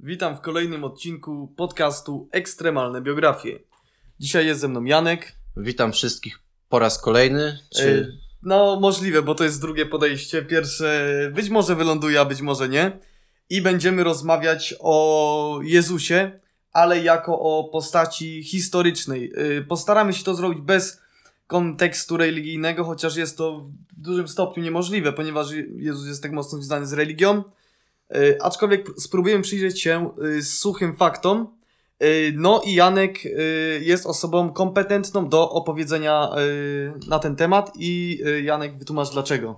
Witam w kolejnym odcinku podcastu Ekstremalne Biografie. Dzisiaj jest ze mną Janek. Witam wszystkich po raz kolejny. Czy... No, możliwe, bo to jest drugie podejście. Pierwsze być może wyląduje, a być może nie. I będziemy rozmawiać o Jezusie, ale jako o postaci historycznej. Y, Postaramy się to zrobić bez kontekstu religijnego, chociaż jest to w dużym stopniu niemożliwe, ponieważ Jezus jest tak mocno związany z religią. Y, aczkolwiek spróbujemy przyjrzeć się y, suchym faktom. Y, No i Janek jest osobą kompetentną do opowiedzenia na ten temat i Janek wytłumacz dlaczego.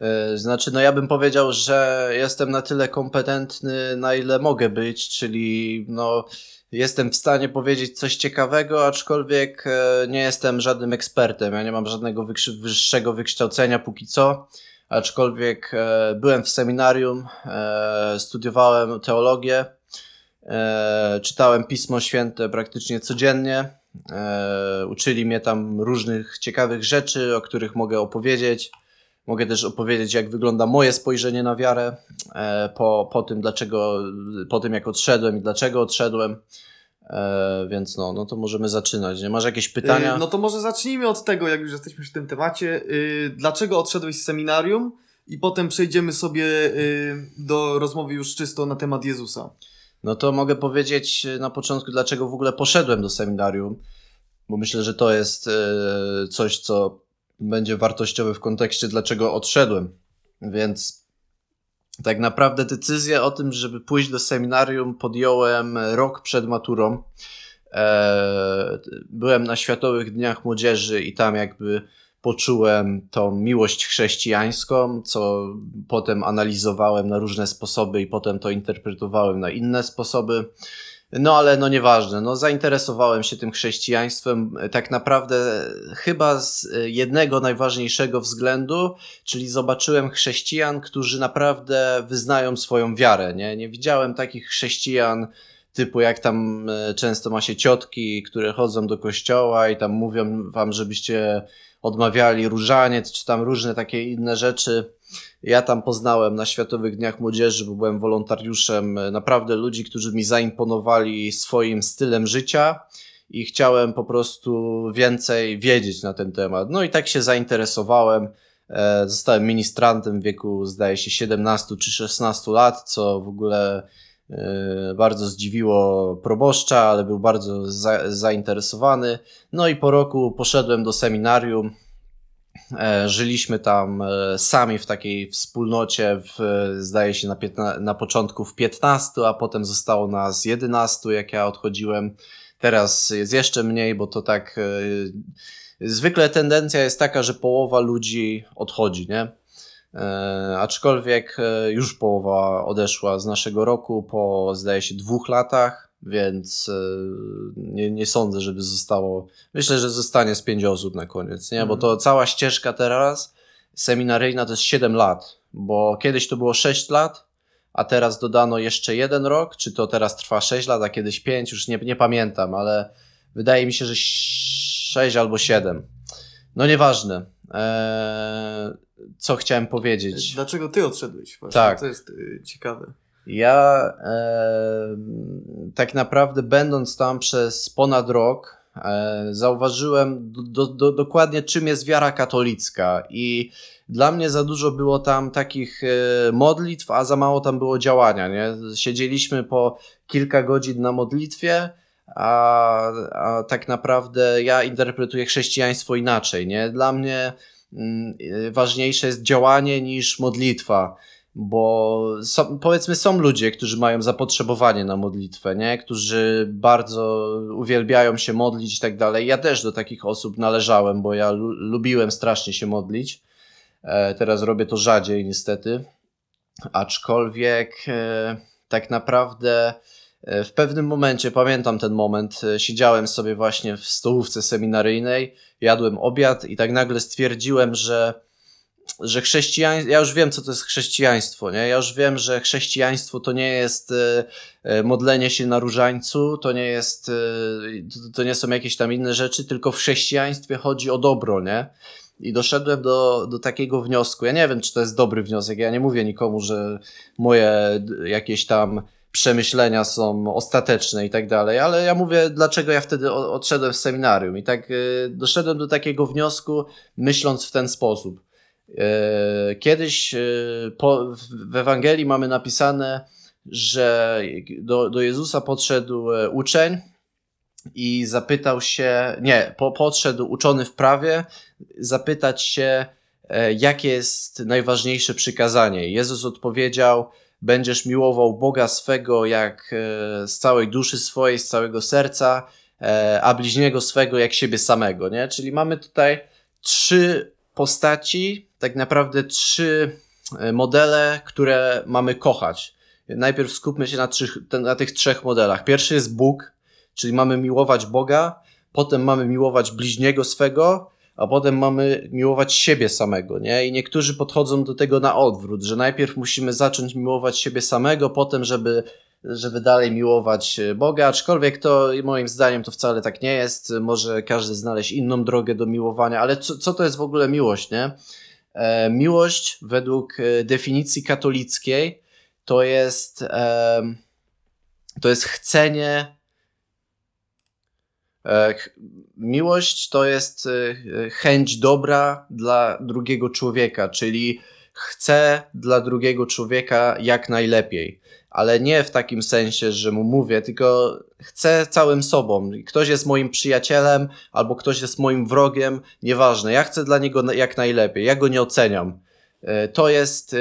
E, Znaczy, no ja bym powiedział, że jestem na tyle kompetentny, na ile mogę być, czyli no jestem w stanie powiedzieć coś ciekawego, aczkolwiek e, nie jestem żadnym ekspertem. Ja nie mam żadnego wyższego wykształcenia póki co, aczkolwiek e, byłem w seminarium, e, studiowałem teologię, e, czytałem Pismo Święte praktycznie codziennie. Uczyli mnie tam różnych ciekawych rzeczy, o których mogę opowiedzieć. Mogę też opowiedzieć, jak wygląda moje spojrzenie na wiarę po, po tym, dlaczego, po tym, jak odszedłem i dlaczego odszedłem. E, więc no, no to możemy zaczynać. Nie? Masz jakieś pytania? Y, No to może zacznijmy od tego, jak już jesteśmy przy tym temacie. Y, Dlaczego odszedłeś z seminarium? I potem przejdziemy sobie do rozmowy już czysto na temat Jezusa. No to mogę powiedzieć na początku, dlaczego w ogóle poszedłem do seminarium, bo myślę, że to jest e, coś, co będzie wartościowe w kontekście, dlaczego odszedłem. Więc tak naprawdę decyzję o tym, żeby pójść do seminarium, podjąłem rok przed maturą. E, byłem na Światowych Dniach Młodzieży i tam jakby poczułem tą miłość chrześcijańską, co potem analizowałem na różne sposoby i potem to interpretowałem na inne sposoby. No ale no nieważne, no zainteresowałem się tym chrześcijaństwem e, tak naprawdę chyba z e, jednego najważniejszego względu, czyli zobaczyłem chrześcijan, którzy naprawdę wyznają swoją wiarę, nie? Nie widziałem takich chrześcijan typu jak tam e, często ma się ciotki, które chodzą do kościoła i tam mówią wam, żebyście odmawiali różaniec, czy tam różne takie inne rzeczy. Ja tam poznałem na Światowych Dniach Młodzieży, bo byłem wolontariuszem, e, naprawdę ludzi, którzy mi zaimponowali swoim stylem życia i chciałem po prostu więcej wiedzieć na ten temat. No i tak się zainteresowałem. E, Zostałem ministrantem w wieku, zdaje się, 17 czy 16 lat, co w ogóle e, bardzo zdziwiło proboszcza, ale był bardzo za, zainteresowany. No i po roku poszedłem do seminarium. E, Żyliśmy tam e, sami w takiej wspólnocie, w, zdaje się na, piętna, na początku w 15, a potem zostało nas 11, jak ja odchodziłem. Teraz jest jeszcze mniej, bo to tak. e, Zwykle tendencja jest taka, że połowa ludzi odchodzi, nie? Aczkolwiek już połowa odeszła z naszego roku po, zdaje się, dwóch latach, więc e, nie, nie sądzę, żeby zostało. Myślę, że zostanie z pięć osób na koniec, nie? Bo Mhm. to cała ścieżka teraz seminaryjna to jest 7 lat, bo kiedyś to było 6 lat, a teraz dodano jeszcze jeden rok, czy to teraz trwa 6 lat, a kiedyś 5, już nie, nie pamiętam, ale wydaje mi się, że 6 albo 7. No nieważne. Eee, co chciałem powiedzieć? Dlaczego ty odszedłeś? Właśnie, Tak. To jest y, ciekawe. Ja e, tak naprawdę będąc tam przez ponad rok, e, zauważyłem do, do, dokładnie czym jest wiara katolicka i dla mnie za dużo było tam takich e, modlitw, a za mało tam było działania. Nie? Siedzieliśmy po kilka godzin na modlitwie, a, a tak naprawdę ja interpretuję chrześcijaństwo inaczej. Nie? Dla mnie mm, e, ważniejsze jest działanie niż modlitwa bo są, powiedzmy są ludzie, którzy mają zapotrzebowanie na modlitwę, nie? którzy bardzo uwielbiają się modlić i tak dalej. Ja też do takich osób należałem, bo ja lu- lubiłem strasznie się modlić. E, teraz robię to rzadziej niestety. Aczkolwiek e, tak naprawdę e, w pewnym momencie, pamiętam ten moment, e, siedziałem sobie właśnie w stołówce seminaryjnej, jadłem obiad i tak nagle stwierdziłem, że że chrześcijaństwo, ja już wiem, co to jest chrześcijaństwo, nie? Ja już wiem, że chrześcijaństwo to nie jest e, e, modlenie się na różańcu, to nie jest, e, to, nie są jakieś tam inne rzeczy, tylko w chrześcijaństwie chodzi o dobro, nie? I doszedłem do, do takiego wniosku. Ja nie wiem, czy to jest dobry wniosek. Ja nie mówię nikomu, że moje jakieś tam przemyślenia są ostateczne i tak dalej, ale ja mówię, dlaczego ja wtedy odszedłem z seminarium i tak doszedłem do takiego wniosku, myśląc w ten sposób. Y, kiedyś po, w Ewangelii mamy napisane, że do, do Jezusa podszedł e, uczeń i zapytał się, nie, po, podszedł uczony w prawie, zapytać się, e, jakie jest najważniejsze przykazanie. Jezus odpowiedział, będziesz miłował Boga swego jak e, z całej duszy swojej, z całego serca, e, a bliźniego swego jak siebie samego, nie? Czyli mamy tutaj trzy postaci, tak naprawdę trzy e, modele, które mamy kochać. Najpierw skupmy się na, na tych trzech modelach. Pierwszy jest Bóg, czyli mamy miłować Boga, potem mamy miłować bliźniego swego, a potem mamy miłować siebie samego, nie? I niektórzy podchodzą do tego na odwrót, że najpierw musimy zacząć miłować siebie samego, potem, żeby, żeby dalej miłować Boga, aczkolwiek to moim zdaniem to wcale tak nie jest. Może każdy znaleźć inną drogę do miłowania, ale co, co to jest w ogóle miłość, nie? E, miłość według e, definicji katolickiej to jest, to jest chcenie E, miłość to jest chęć dobra dla drugiego człowieka, czyli chcę dla drugiego człowieka jak najlepiej. Ale nie w takim sensie, że mu mówię, tylko chcę całym sobą. Ktoś jest moim przyjacielem, albo ktoś jest moim wrogiem, nieważne. Ja chcę dla niego jak najlepiej. Ja go nie oceniam. E, to jest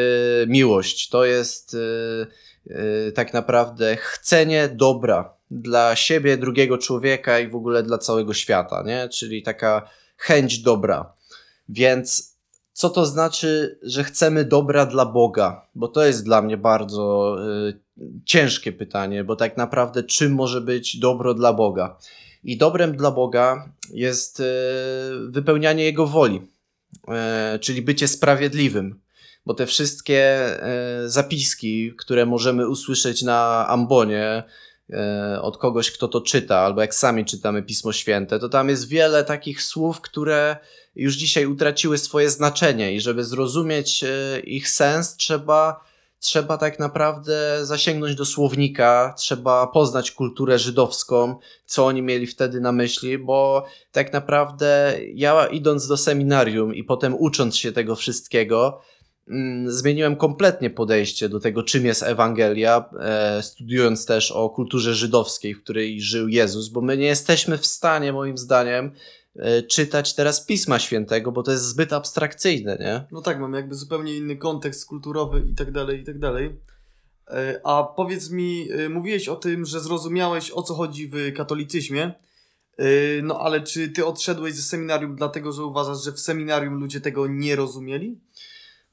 miłość, to jest tak naprawdę chcenie dobra dla siebie, drugiego człowieka i w ogóle dla całego świata, nie? Czyli taka chęć dobra. Więc co to znaczy, że chcemy dobra dla Boga? Bo to jest dla mnie bardzo y, ciężkie pytanie, bo tak naprawdę czym może być dobro dla Boga? I dobrem dla Boga jest y, wypełnianie Jego woli, y, czyli bycie sprawiedliwym. Bo te wszystkie y, zapiski, które możemy usłyszeć na ambonie, E, od kogoś, kto to czyta, albo jak sami czytamy Pismo Święte, to tam jest wiele takich słów, które już dzisiaj utraciły swoje znaczenie i żeby zrozumieć e, ich sens, trzeba, trzeba tak naprawdę zasięgnąć do słownika, trzeba poznać kulturę żydowską, co oni mieli wtedy na myśli, bo tak naprawdę ja idąc do seminarium i potem ucząc się tego wszystkiego, Mm, zmieniłem kompletnie podejście do tego, czym jest Ewangelia, e, studiując też o kulturze żydowskiej, w której żył Jezus, bo my nie jesteśmy w stanie, moim zdaniem, czytać teraz Pisma Świętego, bo to jest zbyt abstrakcyjne, nie? No tak, mamy jakby zupełnie inny kontekst kulturowy i tak dalej, i tak dalej. E, a powiedz mi, mówiłeś o tym, że zrozumiałeś o co chodzi w katolicyzmie. No ale czy ty odszedłeś ze seminarium dlatego, że uważasz, że w seminarium ludzie tego nie rozumieli?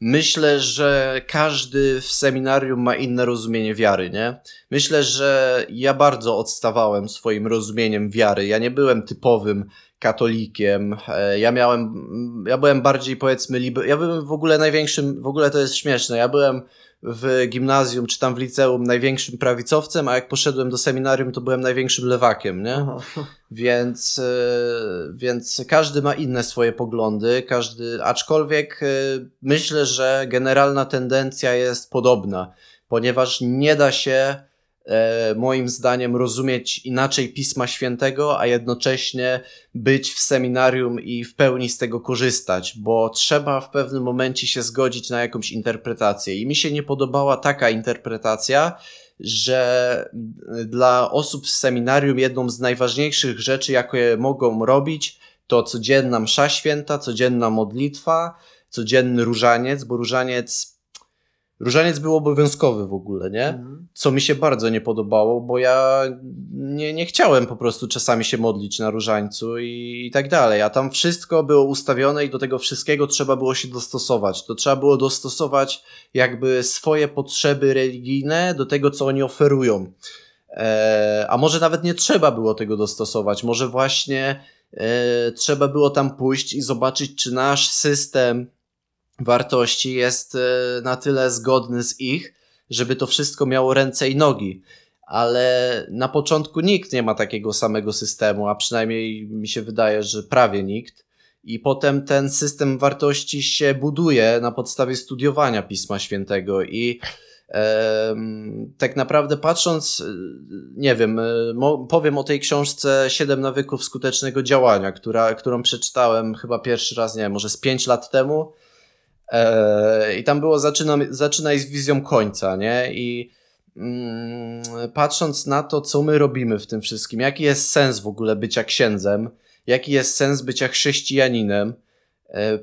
Myślę, że każdy w seminarium ma inne rozumienie wiary, nie? Myślę, że ja bardzo odstawałem swoim rozumieniem wiary. Ja nie byłem typowym katolikiem. E, ja miałem, ja byłem bardziej powiedzmy, liber... ja byłem w ogóle największym, w ogóle to jest śmieszne, ja byłem w gimnazjum czy tam w liceum największym prawicowcem, a jak poszedłem do seminarium, to byłem największym lewakiem, nie? Więc, e, więc każdy ma inne swoje poglądy, każdy, aczkolwiek e, myślę, że generalna tendencja jest podobna, ponieważ nie da się moim zdaniem rozumieć inaczej Pisma Świętego, a jednocześnie być w seminarium i w pełni z tego korzystać, bo trzeba w pewnym momencie się zgodzić na jakąś interpretację. I mi się nie podobała taka interpretacja, że dla osób z seminarium jedną z najważniejszych rzeczy, jakie mogą robić, to codzienna msza święta, codzienna modlitwa, codzienny różaniec, bo różaniec Różaniec był obowiązkowy w ogóle, nie? Mhm. Co mi się bardzo nie podobało, bo ja nie, nie chciałem po prostu czasami się modlić na różańcu i, i tak dalej. A tam wszystko było ustawione i do tego wszystkiego trzeba było się dostosować. To trzeba było dostosować jakby swoje potrzeby religijne do tego, co oni oferują. E, a może nawet nie trzeba było tego dostosować. Może właśnie e, trzeba było tam pójść i zobaczyć, czy nasz system wartości jest e, na tyle zgodny z ich, żeby to wszystko miało ręce i nogi. Ale na początku nikt nie ma takiego samego systemu, a przynajmniej mi się wydaje, że prawie nikt. I potem ten system wartości się buduje na podstawie studiowania Pisma Świętego. I tak naprawdę patrząc, y, nie wiem, y, powiem o tej książce Siedem nawyków skutecznego działania, która, którą przeczytałem chyba pierwszy raz, nie wiem, może z pięć lat temu. E, I tam było zaczynam, zaczynaj z wizją końca, nie? I mm, patrząc na to, co my robimy w tym wszystkim, jaki jest sens w ogóle bycia księdzem, jaki jest sens bycia chrześcijaninem, E,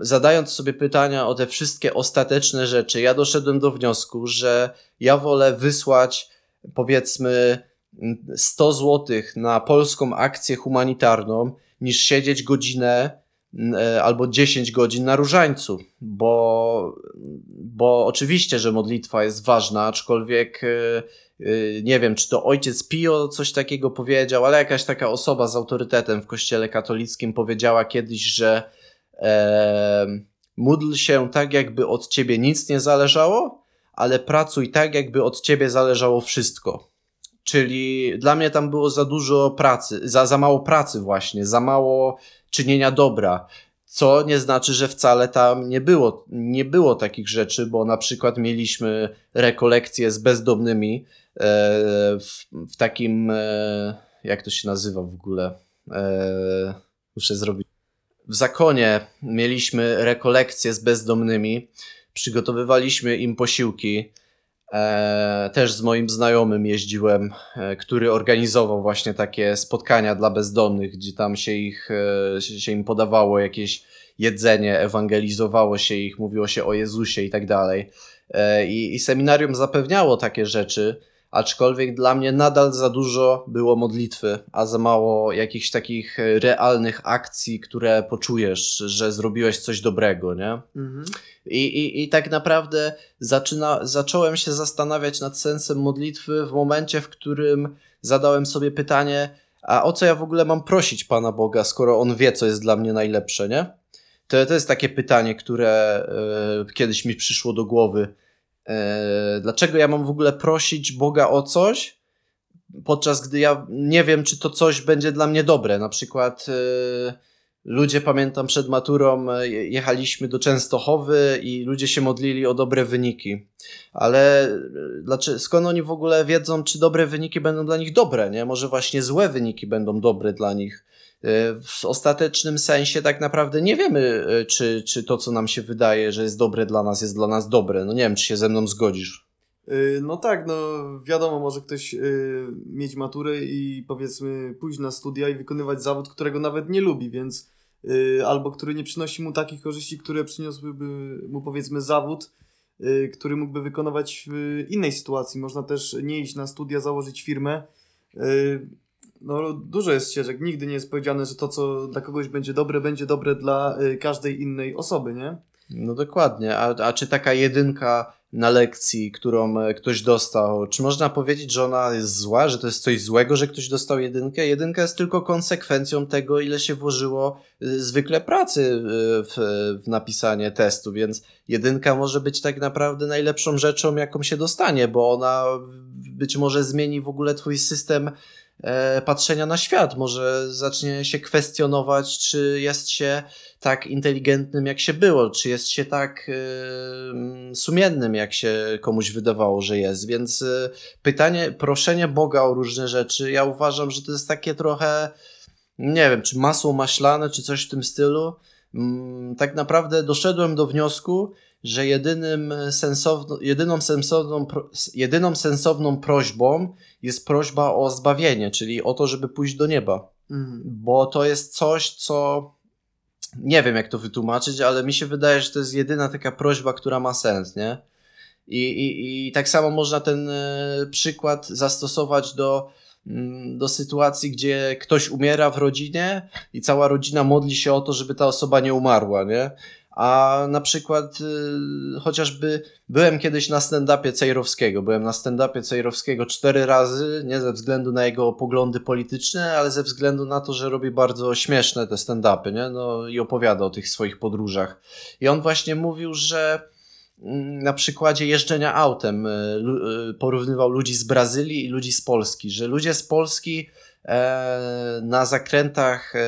zadając sobie pytania o te wszystkie ostateczne rzeczy, ja doszedłem do wniosku, że ja wolę wysłać powiedzmy 100 zł na polską akcję humanitarną, niż siedzieć godzinę albo 10 godzin na różańcu, bo, bo oczywiście, że modlitwa jest ważna, aczkolwiek e, nie wiem, czy to ojciec Pio coś takiego powiedział, ale jakaś taka osoba z autorytetem w kościele katolickim powiedziała kiedyś, że e, módl się tak, jakby od ciebie nic nie zależało, ale pracuj tak, jakby od ciebie zależało wszystko. Czyli dla mnie tam było za dużo pracy, za, za mało pracy właśnie, za mało czynienia dobra. Co nie znaczy, że wcale tam nie było, nie było takich rzeczy, bo na przykład mieliśmy rekolekcje z bezdomnymi e, w, w, takim, e, jak to się nazywa w ogóle? E, muszę zrobić w zakonie mieliśmy rekolekcje z bezdomnymi, przygotowywaliśmy im posiłki. E, też z moim znajomym jeździłem, e, który organizował właśnie takie spotkania dla bezdomnych, gdzie tam się, ich, e, się im podawało jakieś jedzenie, ewangelizowało się ich, mówiło się o Jezusie i tak dalej. I seminarium zapewniało takie rzeczy aczkolwiek dla mnie nadal za dużo było modlitwy, a za mało jakichś takich e, realnych akcji, które poczujesz, że zrobiłeś coś dobrego, nie? Mhm. I, i, I tak naprawdę zaczyna, zacząłem się zastanawiać nad sensem modlitwy w momencie, w którym zadałem sobie pytanie, a o co ja w ogóle mam prosić Pana Boga, skoro On wie, co jest dla mnie najlepsze, nie? To, to jest takie pytanie, które y, kiedyś mi przyszło do głowy dlaczego ja mam w ogóle prosić Boga o coś, podczas gdy ja nie wiem, czy to coś będzie dla mnie dobre. Na przykład e, ludzie, pamiętam, przed maturą e, jechaliśmy do Częstochowy i ludzie się modlili o dobre wyniki. Ale dlaczego, skąd oni w ogóle wiedzą, czy dobre wyniki będą dla nich dobre, nie? Może właśnie złe wyniki będą dobre dla nich. E, w ostatecznym sensie tak naprawdę nie wiemy, e, czy, czy to, co nam się wydaje, że jest dobre dla nas, jest dla nas dobre. No nie wiem, czy się ze mną zgodzisz. E, no tak, no wiadomo, może ktoś mieć maturę i powiedzmy pójść na studia i wykonywać zawód, którego nawet nie lubi, więc albo który nie przynosi mu takich korzyści, które przyniosłyby mu powiedzmy zawód, który mógłby wykonywać w innej sytuacji. Można też nie iść na studia, założyć firmę no, dużo jest ścieżek. Nigdy nie jest powiedziane, że to, co dla kogoś będzie dobre, będzie dobre dla y, każdej innej osoby, nie? No dokładnie. A, a czy taka jedynka na lekcji, którą e, ktoś dostał, czy można powiedzieć, że ona jest zła, że to jest coś złego, że ktoś dostał jedynkę? Jedynka jest tylko konsekwencją tego, ile się włożyło y, zwykle pracy y, w, w napisanie testu, więc jedynka może być tak naprawdę najlepszą rzeczą, jaką się dostanie, bo ona być może zmieni w ogóle twój system patrzenia na świat. Może zacznie się kwestionować, czy jest się tak inteligentnym, jak się było, czy jest się tak y, sumiennym, jak się komuś wydawało, że jest. Więc y, pytanie, proszenie Boga o różne rzeczy, ja uważam, że to jest takie trochę, nie wiem, czy masło maślane, czy coś w tym stylu. Mm, tak naprawdę doszedłem do wniosku, że jedynym sensowno, jedyną, sensowną, jedyną sensowną prośbą jest prośba o zbawienie, czyli o to, żeby pójść do nieba. Mhm. Bo to jest coś, co nie wiem, jak to wytłumaczyć, ale mi się wydaje, że to jest jedyna taka prośba, która ma sens, nie? I, i, i tak samo można ten y, przykład zastosować do, y, do sytuacji, gdzie ktoś umiera w rodzinie i cała rodzina modli się o to, żeby ta osoba nie umarła, nie? A na przykład y, chociażby byłem kiedyś na stand-upie Cejrowskiego. Byłem na stand-upie Cejrowskiego cztery razy, nie ze względu na jego poglądy polityczne, ale ze względu na to, że robi bardzo śmieszne te stand-upy, nie? No i opowiada o tych swoich podróżach. I on właśnie mówił, że mm, na przykładzie jeżdżenia autem y, y, porównywał ludzi z Brazylii i ludzi z Polski, że ludzie z Polski na zakrętach e,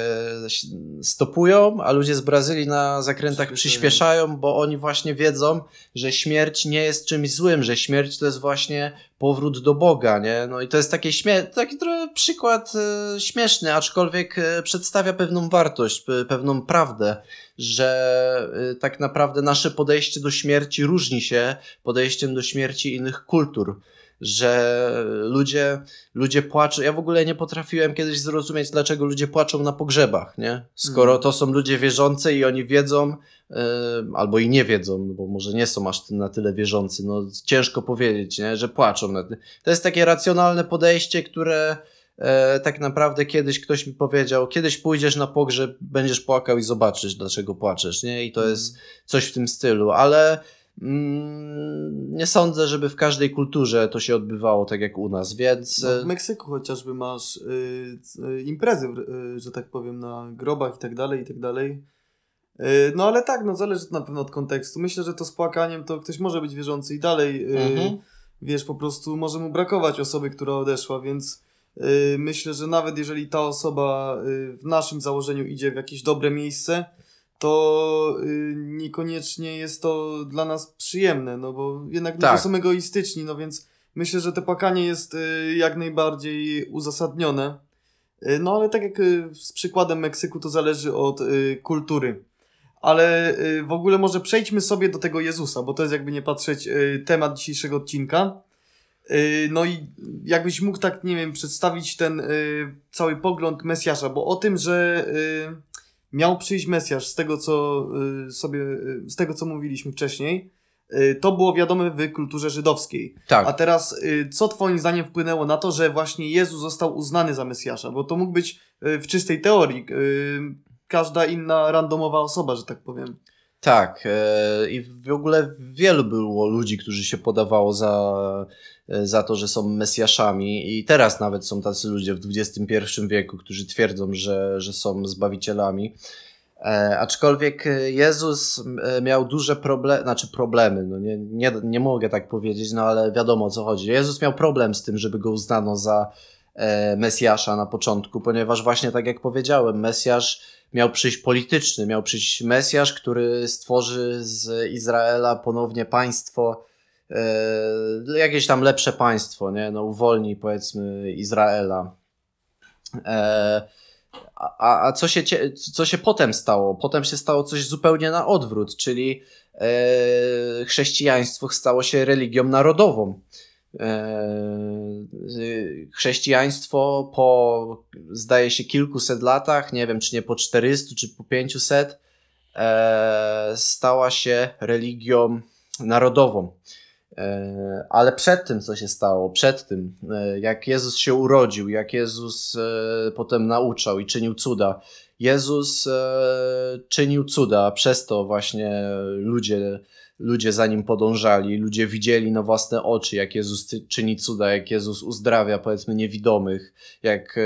stopują, a ludzie z Brazylii na zakrętach przyspieszają, bo oni właśnie wiedzą, że śmierć nie jest czymś złym, że śmierć to jest właśnie powrót do Boga, nie? No i to jest taki, śmie taki trochę przykład e, śmieszny, aczkolwiek e, przedstawia pewną wartość, pewną prawdę, że e, tak naprawdę nasze podejście do śmierci różni się podejściem do śmierci innych kultur że ludzie, ludzie płaczą. Ja w ogóle nie potrafiłem kiedyś zrozumieć, dlaczego ludzie płaczą na pogrzebach, nie? Skoro mhm. to są ludzie wierzący i oni wiedzą, yy, albo i nie wiedzą, no bo może nie są aż na tyle wierzący, no ciężko powiedzieć, nie? że płaczą. To jest takie racjonalne podejście, które e, tak naprawdę kiedyś ktoś mi powiedział, kiedyś pójdziesz na pogrzeb, będziesz płakał i zobaczysz, dlaczego płaczesz, nie? I to mhm. jest coś w tym stylu, ale Mm, nie sądzę, żeby w każdej kulturze to się odbywało tak jak u nas, więc... No, w Meksyku chociażby masz y, y, imprezy, y, że tak powiem, na grobach i tak dalej, i tak dalej. Y, no ale tak, no zależy na pewno od kontekstu. Myślę, że to z płakaniem to ktoś może być wierzący i dalej, y, mhm. wiesz, po prostu może mu brakować osoby, która odeszła, więc y, myślę, że nawet jeżeli ta osoba w naszym założeniu idzie w jakieś dobre miejsce, to y, niekoniecznie jest to dla nas przyjemne, no bo jednak ludzie tak. są egoistyczni, no więc myślę, że to płakanie jest y, jak najbardziej uzasadnione. Y, no ale tak jak z przykładem Meksyku, to zależy od kultury. Ale w ogóle może przejdźmy sobie do tego Jezusa, bo to jest jakby nie patrzeć temat dzisiejszego odcinka. No i jakbyś mógł tak, nie wiem, przedstawić ten cały pogląd Mesjasza, bo o tym, że miał przyjść Mesjasz z tego, co y, sobie, y, z tego, co mówiliśmy wcześniej, y, to było wiadome w kulturze żydowskiej. Tak. A teraz, co twoim zdaniem wpłynęło na to, że właśnie Jezus został uznany za Mesjasza? Bo to mógł być w czystej teorii każda inna randomowa osoba, że tak powiem. Tak, i w ogóle wielu było ludzi, którzy się podawało za, za to, że są mesjaszami, i teraz nawet są tacy ludzie w XXI wieku, którzy twierdzą, że, że są zbawicielami. E, aczkolwiek Jezus e, miał duże problemy, znaczy problemy, no nie, nie, nie mogę tak powiedzieć, no ale wiadomo o co chodzi. Jezus miał problem z tym, żeby go uznano za e, Mesjasza na początku, ponieważ właśnie tak jak powiedziałem, Mesjasz miał przyjść polityczny, miał przyjść Mesjasz, który stworzy z Izraela ponownie państwo, jakieś tam lepsze państwo, nie? No, uwolni powiedzmy Izraela. E, a, a co, się, co się potem stało? Potem się stało coś zupełnie na odwrót, czyli e, chrześcijaństwo stało się religią narodową. E, chrześcijaństwo po, zdaje się, kilkuset latach, nie wiem czy nie po 400 czy po 500, e, stała się religią narodową. E, ale przed tym, co się stało, przed tym, jak Jezus się urodził, jak Jezus potem nauczał i czynił cuda, Jezus czynił cuda, przez to właśnie ludzie ludzie za nim podążali, ludzie widzieli na własne oczy, jak Jezus czyni cuda, jak Jezus uzdrawia, powiedzmy, niewidomych, jak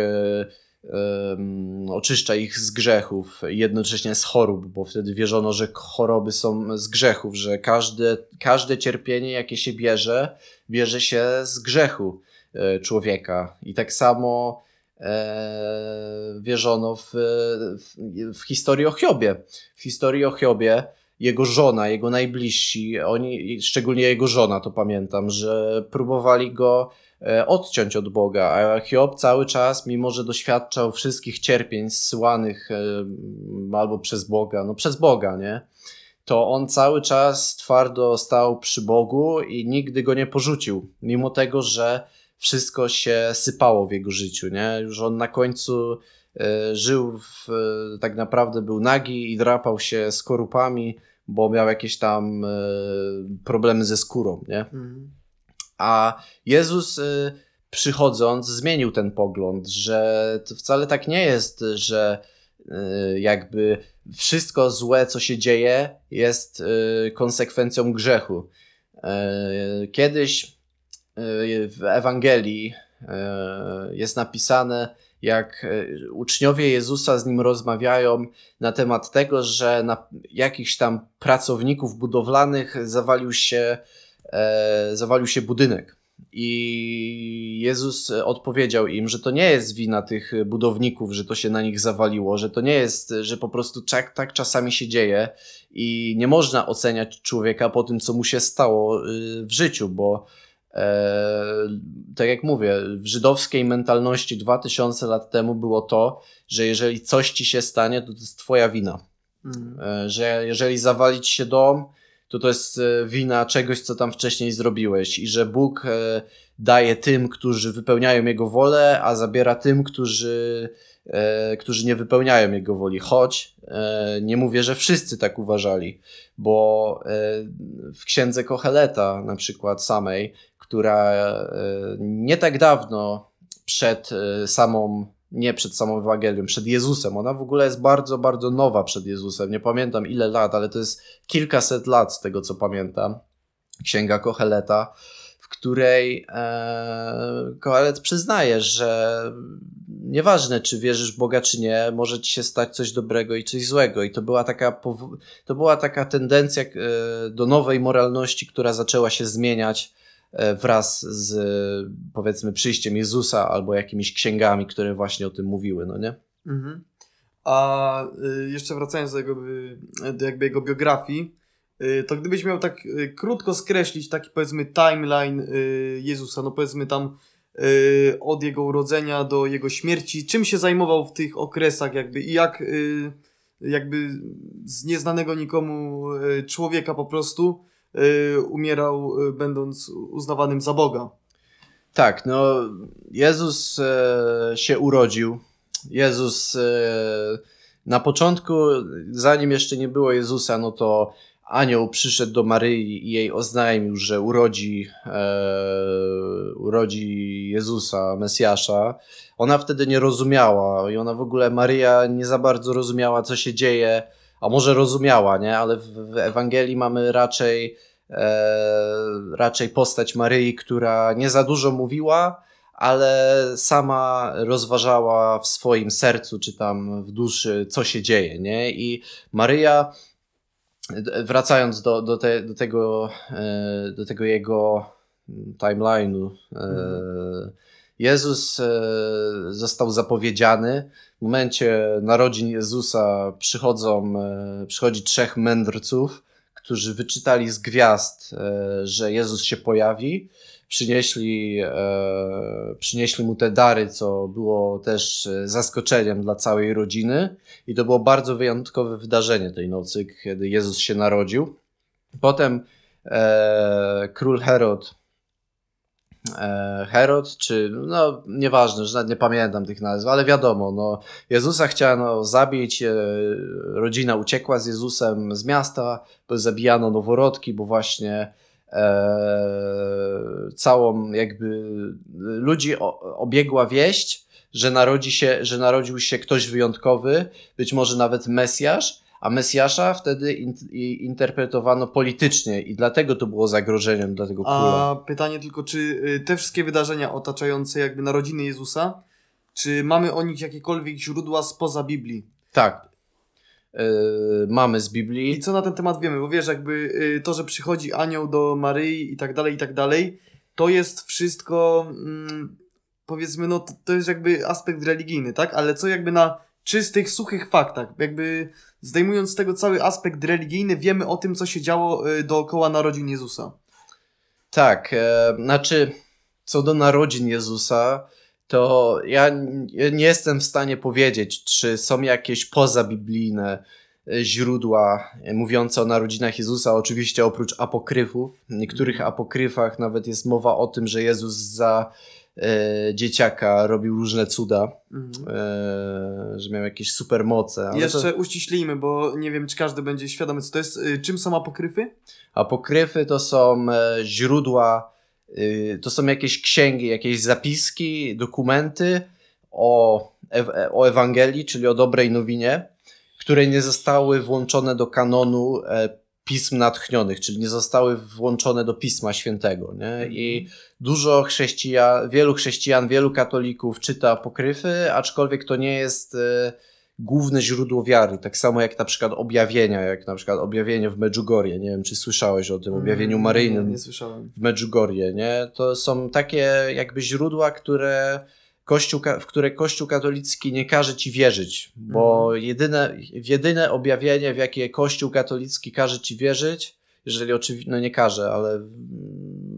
oczyszcza ich z grzechów, jednocześnie z chorób, bo wtedy wierzono, że choroby są z grzechów, że każde, każde cierpienie, jakie się bierze, bierze się z grzechu e, człowieka. I tak samo e, wierzono w, w, w historii o Hiobie. W historii o Hiobie jego żona, jego najbliżsi, oni, szczególnie jego żona, to pamiętam, że próbowali go odciąć od Boga, a Hiob cały czas, mimo że doświadczał wszystkich cierpień zsyłanych e, albo przez Boga, no przez Boga, nie? To on cały czas twardo stał przy Bogu i nigdy go nie porzucił, mimo tego, że wszystko się sypało w jego życiu, nie? Już on na końcu e, żył, w, tak naprawdę był nagi i drapał się skorupami, bo miał jakieś tam e, problemy ze skórą, nie? Mhm. A Jezus e, przychodząc zmienił ten pogląd, że to wcale tak nie jest, że e, jakby wszystko złe, co się dzieje, jest konsekwencją grzechu. Kiedyś w Ewangelii jest napisane, jak uczniowie Jezusa z nim rozmawiają na temat tego, że na jakichś tam pracowników budowlanych zawalił się, zawalił się budynek. I Jezus odpowiedział im, że to nie jest wina tych budowników, że to się na nich zawaliło, że to nie jest, że po prostu tak, tak czasami się dzieje i nie można oceniać człowieka po tym, co mu się stało y, w życiu, bo e, tak jak mówię, w żydowskiej mentalności 2000 lat temu było to, że jeżeli coś ci się stanie, to to jest twoja wina. Mhm. E, że jeżeli zawalić się dom, to to jest e, wina czegoś, co tam wcześniej zrobiłeś i że Bóg e, daje tym, którzy wypełniają Jego wolę, a zabiera tym, którzy, którzy nie wypełniają Jego woli. Choć nie mówię, że wszyscy tak uważali, bo w księdze Kocheleta na przykład samej, która nie tak dawno przed samą nie przed samą Ewangelią, przed Jezusem. Ona w ogóle jest bardzo, bardzo nowa przed Jezusem. Nie pamiętam ile lat, ale to jest kilkaset lat z tego, co pamiętam. Księga Kocheleta, w której e, Kohelet przyznaje, że nieważne, czy wierzysz w Boga, czy nie, może ci się stać coś dobrego i coś złego. I to była taka, to była taka tendencja e, do nowej moralności, która zaczęła się zmieniać wraz z powiedzmy przyjściem Jezusa albo jakimiś księgami, które właśnie o tym mówiły, no nie? Mhm. A y, jeszcze wracając do, jego, do jakby jego biografii, y, to gdybyś miał tak y, krótko skreślić taki powiedzmy timeline Jezusa, no powiedzmy tam od jego urodzenia do jego śmierci, czym się zajmował w tych okresach jakby i jak jakby z nieznanego nikomu człowieka po prostu Y, umierał y, będąc uznawanym za Boga. Tak, no Jezus e, się urodził. Jezus e, na początku, zanim jeszcze nie było Jezusa, no to anioł przyszedł do Maryi i jej oznajmił, że urodzi, e, urodzi Jezusa, Mesjasza. Ona wtedy nie rozumiała i ona w ogóle, Maryja nie za bardzo rozumiała, co się dzieje a może rozumiała, nie? Ale w, w Ewangelii mamy raczej, e, raczej postać Maryi, która nie za dużo mówiła, ale sama rozważała w swoim sercu czy tam w duszy, co się dzieje, nie? I Maryja, wracając do, do, te, do, tego, e, do tego jego timeline'u, e, mhm. Jezus e, został zapowiedziany. W momencie narodzin Jezusa przychodzą, e, przychodzi trzech mędrców, którzy wyczytali z gwiazd, e, że Jezus się pojawi. Przynieśli, przynieśli mu te dary, co było też zaskoczeniem dla całej rodziny. I to było bardzo wyjątkowe wydarzenie tej nocy, kiedy Jezus się narodził. Potem król Herod Herod, czy no nieważne, że nawet nie pamiętam tych nazw, ale wiadomo, no, Jezusa chciano zabić, e, rodzina uciekła z Jezusem z miasta, zabijano noworodki, bo właśnie e, całą jakby ludzi obiegła wieść, że narodzi się, że narodził się ktoś wyjątkowy, być może nawet Mesjasz, a Mesjasza wtedy in, interpretowano politycznie i dlatego to było zagrożeniem dla tego króla. A pytanie tylko, czy y, te wszystkie wydarzenia otaczające jakby narodziny Jezusa, czy mamy o nich jakiekolwiek źródła spoza Biblii? Tak. Yy, mamy z Biblii. I co na ten temat wiemy? Bo wiesz, jakby yy, to, że przychodzi anioł do Maryi i tak dalej, i tak dalej, to jest wszystko, mm, powiedzmy, no to, to jest jakby aspekt religijny, tak? Ale co jakby na czystych, suchych faktach, jakby zdejmując z tego cały aspekt religijny, wiemy o tym, co się działo y, dookoła narodzin Jezusa. Tak, e, znaczy, co do narodzin Jezusa, to ja nie jestem w stanie powiedzieć, czy są jakieś pozabiblijne e, źródła e, mówiące o narodzinach Jezusa, oczywiście oprócz apokryfów. W niektórych mhm. apokryfach nawet jest mowa o tym, że Jezus za e, dzieciaka robił różne cuda, mhm. e, że miał jakieś supermoce. Jeszcze to... uściślijmy, bo nie wiem, czy każdy będzie świadomy, co to jest. Y, czym są apokryfy? Apokryfy to są e, źródła, to są jakieś księgi, jakieś zapiski, dokumenty o, o Ewangelii, czyli o dobrej nowinie, które nie zostały włączone do kanonu e, pism natchnionych, czyli nie zostały włączone do Pisma Świętego. Nie? I mhm. dużo chrześcijan, wielu chrześcijan, wielu katolików czyta apokryfy, aczkolwiek to nie jest, e, główne źródło wiary, tak samo jak na przykład objawienia, jak na przykład objawienie w Medjugorje, nie wiem czy słyszałeś o tym, objawieniu Mm, maryjnym Nie, nie słyszałem. w Medjugorje, nie? To są takie jakby źródła, które Kościół, w które Kościół katolicki nie każe ci wierzyć, bo jedyne, jedyne objawienie, w jakie Kościół katolicki każe ci wierzyć, jeżeli oczywiście, no nie każe, ale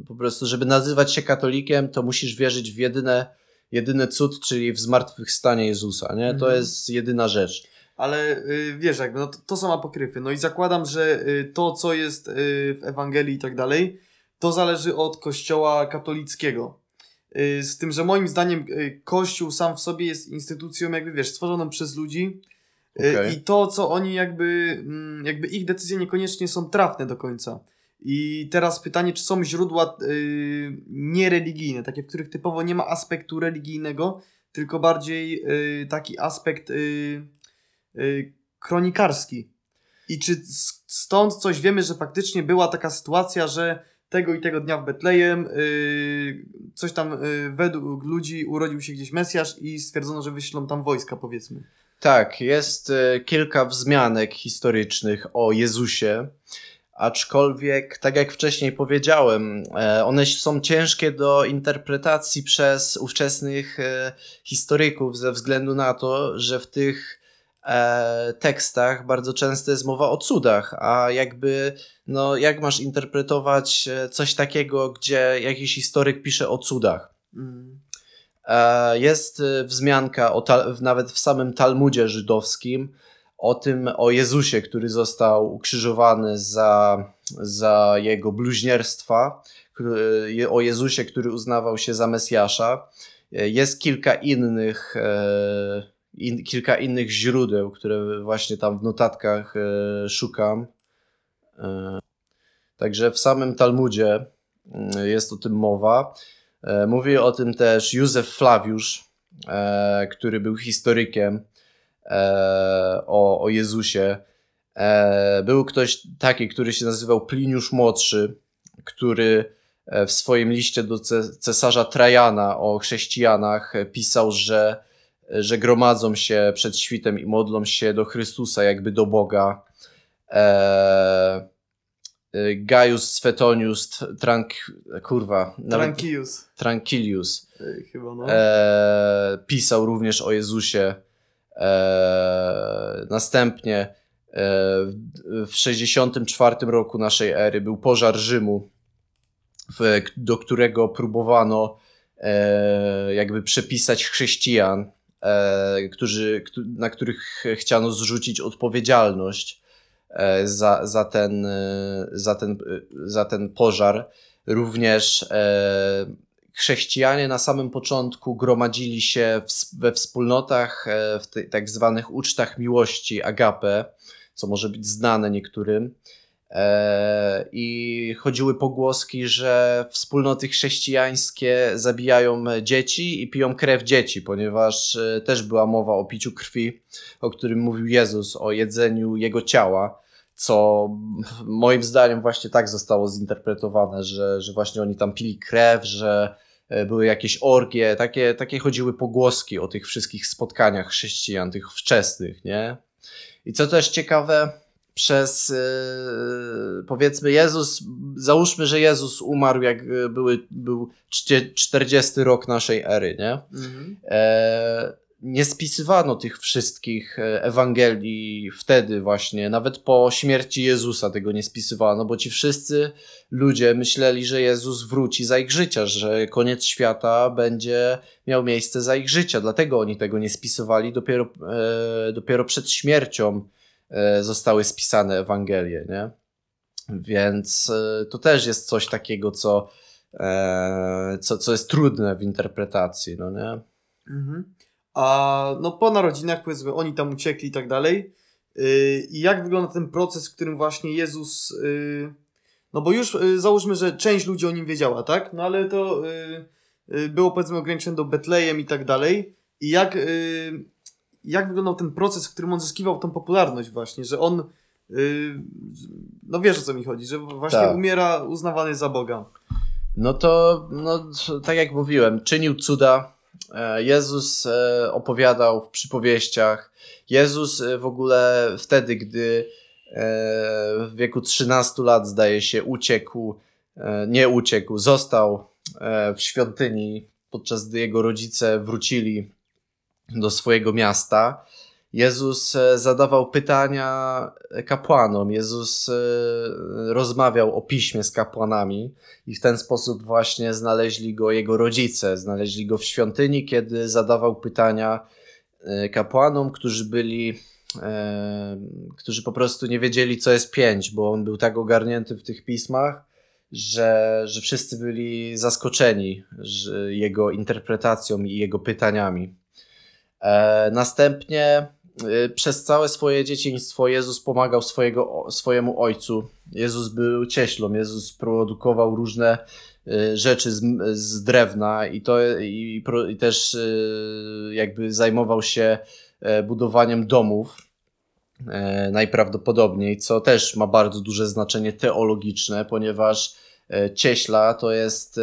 po prostu, żeby nazywać się katolikiem, to musisz wierzyć w jedyne, jedyny cud, czyli w zmartwychwstanie Jezusa, nie? To Mhm. jest jedyna rzecz. Ale y, wiesz, jakby, no to, to są apokryfy. No i zakładam, że y, to, co jest y, w Ewangelii i tak dalej, to zależy od kościoła katolickiego. Y, z tym, że moim zdaniem y, kościół sam w sobie jest instytucją, jakby wiesz, stworzoną przez ludzi. Y, Okej. I to, co oni jakby, mm, jakby ich decyzje niekoniecznie są trafne do końca. I teraz pytanie, czy są źródła y, niereligijne, takie, w których typowo nie ma aspektu religijnego, tylko bardziej y, taki aspekt y, y, kronikarski. I czy stąd coś wiemy, że faktycznie była taka sytuacja, że tego i tego dnia w Betlejem y, coś tam y, według ludzi urodził się gdzieś Mesjasz i stwierdzono, że wyślą tam wojska, powiedzmy. Tak, jest e, kilka wzmianek historycznych o Jezusie, aczkolwiek, tak jak wcześniej powiedziałem, e, one są ciężkie do interpretacji przez ówczesnych e, historyków ze względu na to, że w tych tekstach bardzo często jest mowa o cudach, a jakby, no, jak masz interpretować e, coś takiego, gdzie jakiś historyk pisze o cudach? Mm. E, Jest e, wzmianka o nawet w samym Talmudzie żydowskim o tym, o Jezusie, który został ukrzyżowany za, za jego bluźnierstwa, o Jezusie, który uznawał się za Mesjasza. E, Jest kilka innych, e, in, kilka innych źródeł, które właśnie tam w notatkach e, szukam. E, Także w samym Talmudzie mm, jest o tym mowa. E, Mówi o tym też Józef Flawiusz, e, który był historykiem e, o, o Jezusie. E, był ktoś taki, który się nazywał Pliniusz Młodszy, który w swoim liście do ce- cesarza Trajana o chrześcijanach pisał, że, że gromadzą się przed świtem i modlą się do Chrystusa, jakby do Boga. E, e, Gaius Svetonius Trank, kurwa, Tranquilus, Tranquilius y, chyba no. e, pisał również o Jezusie. E, następnie e, w- w 64 roku naszej ery był pożar Rzymu, w, do którego próbowano e, jakby przepisać chrześcijan, e, którzy, któ- na których chciano zrzucić odpowiedzialność e, za, za, ten, e, za, ten, e, za ten pożar. Również e, chrześcijanie na samym początku gromadzili się we wspólnotach, e, w tak zwanych ucztach miłości, agape, co może być znane niektórym. E, I chodziły pogłoski, że wspólnoty chrześcijańskie zabijają dzieci i piją krew dzieci, ponieważ e, też była mowa o piciu krwi, o którym mówił Jezus, o jedzeniu jego ciała, co moim zdaniem właśnie tak zostało zinterpretowane, że, że właśnie oni tam pili krew, że e, były jakieś orgie, takie, takie chodziły pogłoski o tych wszystkich spotkaniach chrześcijan, tych wczesnych, nie? I co też ciekawe, przez e, powiedzmy Jezus, załóżmy, że Jezus umarł jak e, były, był czcie- 40 rok naszej ery, nie? Mhm. E, nie spisywano tych wszystkich e, Ewangelii wtedy właśnie, nawet po śmierci Jezusa tego nie spisywano, bo ci wszyscy ludzie myśleli, że Jezus wróci za ich życia, że koniec świata będzie miał miejsce za ich życia, dlatego oni tego nie spisywali, dopiero, e, dopiero przed śmiercią zostały spisane Ewangelie, nie? Więc e, to też jest coś takiego, co, e, co, co jest trudne w interpretacji, no nie? Mhm. A no po narodzinach powiedzmy oni tam uciekli i tak dalej. Yy, I jak wygląda ten proces, w którym właśnie Jezus. Yy, no bo już yy, załóżmy, że część ludzi o nim wiedziała, tak? No ale to było powiedzmy ograniczone do Betlejem i tak dalej. I jak, jak wyglądał ten proces, w którym on zyskiwał tą popularność właśnie, że on. Yy, no wiesz o co mi chodzi, że właśnie Tak. umiera uznawany za Boga. No to, no, tak jak mówiłem, czynił cuda, E, Jezus e, opowiadał w przypowieściach. Jezus e, w ogóle wtedy, gdy w wieku 13 lat, zdaje się, uciekł, nie uciekł, został w świątyni, podczas gdy jego rodzice wrócili do swojego miasta. Jezus zadawał pytania kapłanom, Jezus rozmawiał o piśmie z kapłanami i w ten sposób właśnie znaleźli go jego rodzice, znaleźli go w świątyni, kiedy zadawał pytania e, kapłanom, którzy byli, e, którzy po prostu nie wiedzieli, co jest pięć, bo on był tak ogarnięty w tych pismach, że, że wszyscy byli zaskoczeni jego interpretacją i jego pytaniami. E, następnie Y, przez całe swoje dzieciństwo Jezus pomagał swojego, swojemu ojcu. Jezus był cieślą, Jezus produkował różne y, rzeczy z, z drewna i, to, i, i też jakby zajmował się e, budowaniem domów e, najprawdopodobniej, co też ma bardzo duże znaczenie teologiczne, ponieważ e, cieśla to jest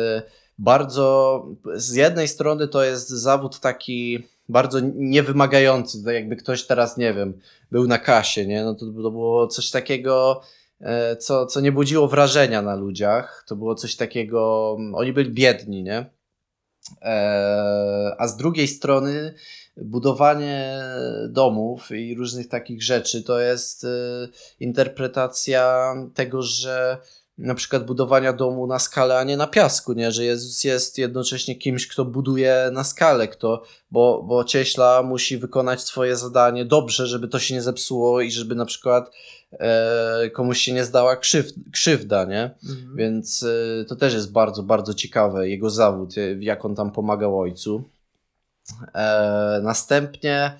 bardzo, z jednej strony to jest zawód taki bardzo niewymagający. Jakby ktoś teraz, nie wiem, był na kasie, nie? No to, to było coś takiego, e, co, co nie budziło wrażenia na ludziach. To było coś takiego, oni byli biedni, nie? E, a z drugiej strony budowanie domów i różnych takich rzeczy to jest e, interpretacja tego, że na przykład budowania domu na skalę, a nie na piasku, nie? Że Jezus jest jednocześnie kimś, kto buduje na skalę, kto, bo, bo cieśla musi wykonać swoje zadanie dobrze, żeby to się nie zepsuło i żeby na przykład e, komuś się nie zdała krzyw, krzywda, nie? Mhm. Więc e, to też jest bardzo, bardzo ciekawe, jego zawód, e, jak on tam pomagał ojcu. E, następnie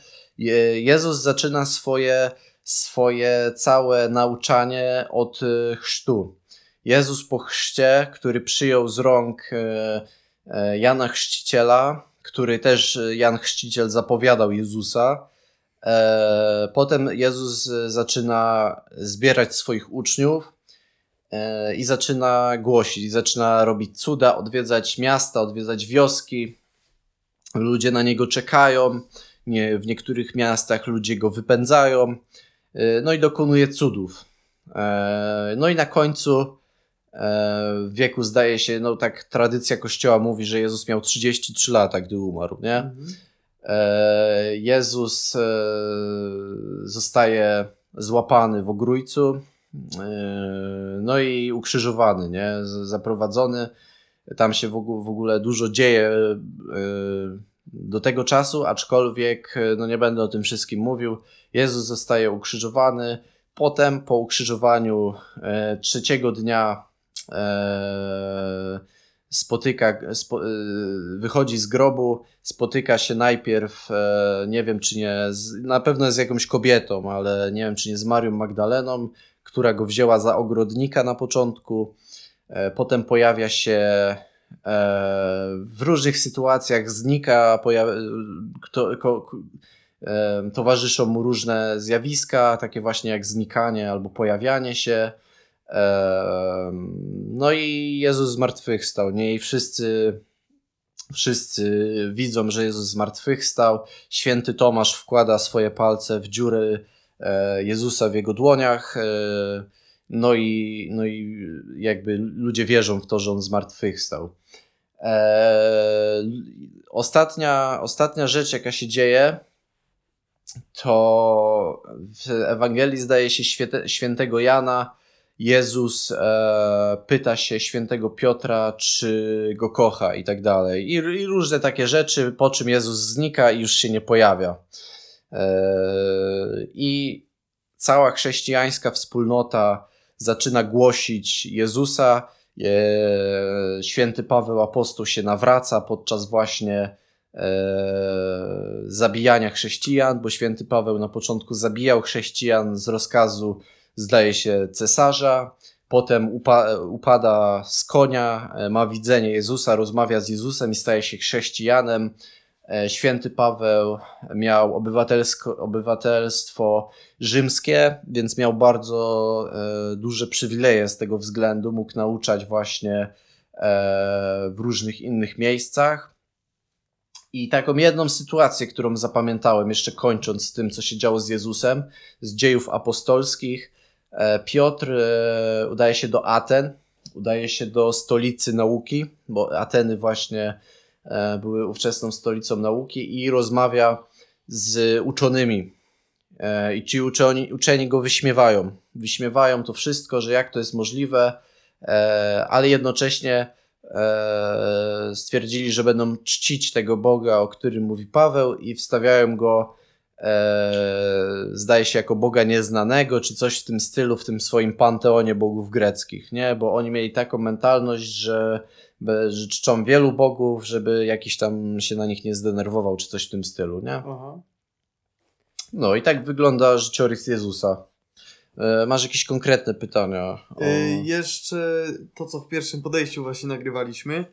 Jezus zaczyna swoje, swoje całe nauczanie od e, chrztu. Jezus po chrzcie, który przyjął z rąk e, e, Jana Chrzciciela, który też e, Jan Chrzciciel zapowiadał Jezusa. Potem Jezus zaczyna zbierać swoich uczniów i zaczyna głosić, zaczyna robić cuda, odwiedzać miasta, odwiedzać wioski. Ludzie na niego czekają. Nie, w niektórych miastach ludzie go wypędzają. No i dokonuje cudów. No i na końcu w wieku zdaje się, no tak tradycja kościoła mówi, że Jezus miał 33 lata, gdy umarł, nie? Mhm. E, Jezus e, zostaje złapany w ogrójcu, no i ukrzyżowany, nie? Zaprowadzony. Tam się w ogóle dużo dzieje do tego czasu, aczkolwiek no nie będę o tym wszystkim mówił. Jezus zostaje ukrzyżowany. Potem po ukrzyżowaniu trzeciego dnia E, spotyka, spo, e, wychodzi z grobu, spotyka się najpierw, e, nie wiem czy nie, na pewno z jakąś kobietą, ale nie wiem czy nie z Marią Magdaleną, która go wzięła za ogrodnika na początku. Potem pojawia się w różnych sytuacjach, znika, pojawia, kto, ko, towarzyszą mu różne zjawiska, takie właśnie jak znikanie albo pojawianie się. No i Jezus zmartwychwstał, nie? I wszyscy, wszyscy widzą, że Jezus zmartwychwstał. Święty Tomasz wkłada swoje palce w dziury e, Jezusa w jego dłoniach. E, no i, no i jakby ludzie wierzą w to, że on zmartwychwstał. E, ostatnia, ostatnia rzecz, jaka się dzieje, to w Ewangelii zdaje się świętego Jana Jezus e, pyta się świętego Piotra, czy go kocha i tak dalej. I, różne takie rzeczy, po czym Jezus znika i już się nie pojawia. E, I cała chrześcijańska wspólnota zaczyna głosić Jezusa. E, święty Paweł Apostoł się nawraca podczas właśnie e, zabijania chrześcijan, bo święty Paweł na początku zabijał chrześcijan z rozkazu zdaje się cesarza, potem upa upada z konia, e, ma widzenie Jezusa, rozmawia z Jezusem i staje się chrześcijanem. E, święty Paweł miał obywatelstwo rzymskie, więc miał bardzo e, duże przywileje z tego względu. Mógł nauczać właśnie w różnych innych miejscach. I taką jedną sytuację, którą zapamiętałem, jeszcze kończąc z tym, co się działo z Jezusem, z dziejów apostolskich, e, Piotr e, udaje się do Aten, udaje się do stolicy nauki, bo Ateny właśnie e, były ówczesną stolicą nauki i rozmawia z uczonymi. I ci uczeni, uczeni go wyśmiewają. Wyśmiewają to wszystko, że jak to jest możliwe, ale jednocześnie e, stwierdzili, że będą czcić tego Boga, o którym mówi Paweł i wstawiają go e, zdaje się jako Boga nieznanego, czy coś w tym stylu, w tym swoim panteonie bogów greckich, nie? Bo oni mieli taką mentalność, że, że czczą wielu bogów, żeby jakiś tam się na nich nie zdenerwował, czy coś w tym stylu, nie? Aha. No i tak wygląda życiorys Jezusa. E, masz jakieś konkretne pytania? O... E, jeszcze to, co w pierwszym podejściu właśnie nagrywaliśmy.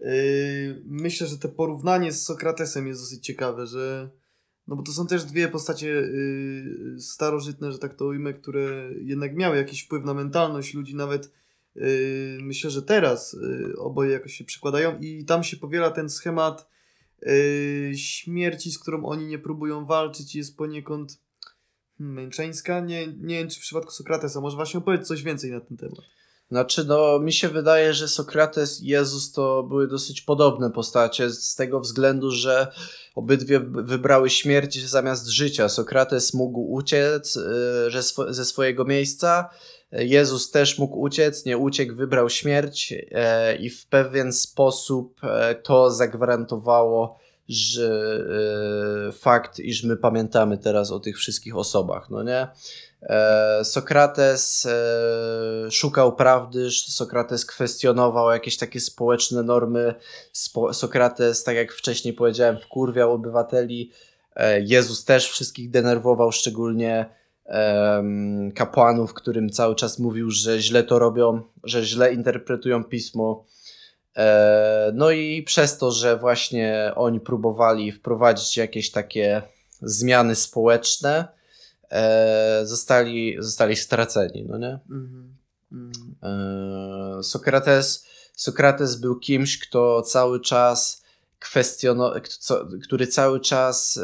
E, myślę, że to porównanie z Sokratesem jest dosyć ciekawe, że no bo to są też dwie postacie starożytne, że tak to ujmę, które jednak miały jakiś wpływ na mentalność ludzi, nawet myślę, że teraz oboje jakoś się przykładają i tam się powiela ten schemat śmierci, z którą oni nie próbują walczyć jest poniekąd Męczeńska? Nie, nie wiem, czy w przypadku Sokratesa. Może właśnie opowiedz coś więcej na ten temat. Znaczy, no, mi się wydaje, że Sokrates i Jezus to były dosyć podobne postacie, z tego względu, że obydwie wybrały śmierć zamiast życia. Sokrates mógł uciec y, swo ze swojego miejsca, Jezus też mógł uciec, nie uciekł, wybrał śmierć y, i w pewien sposób y, to zagwarantowało że e, fakt, iż my pamiętamy teraz o tych wszystkich osobach, no nie? E, Sokrates e, szukał prawdy, Sokrates kwestionował jakieś takie społeczne normy, Sokrates, tak jak wcześniej powiedziałem, wkurwiał obywateli, e, Jezus też wszystkich denerwował, szczególnie kapłanów, którym cały czas mówił, że źle to robią, że źle interpretują pismo. No i przez to, że właśnie oni próbowali wprowadzić jakieś takie zmiany społeczne, e, zostali, zostali straceni, no nie? Mm -hmm. Sokrates, Sokrates był kimś, kto cały czas kwestionował, który cały czas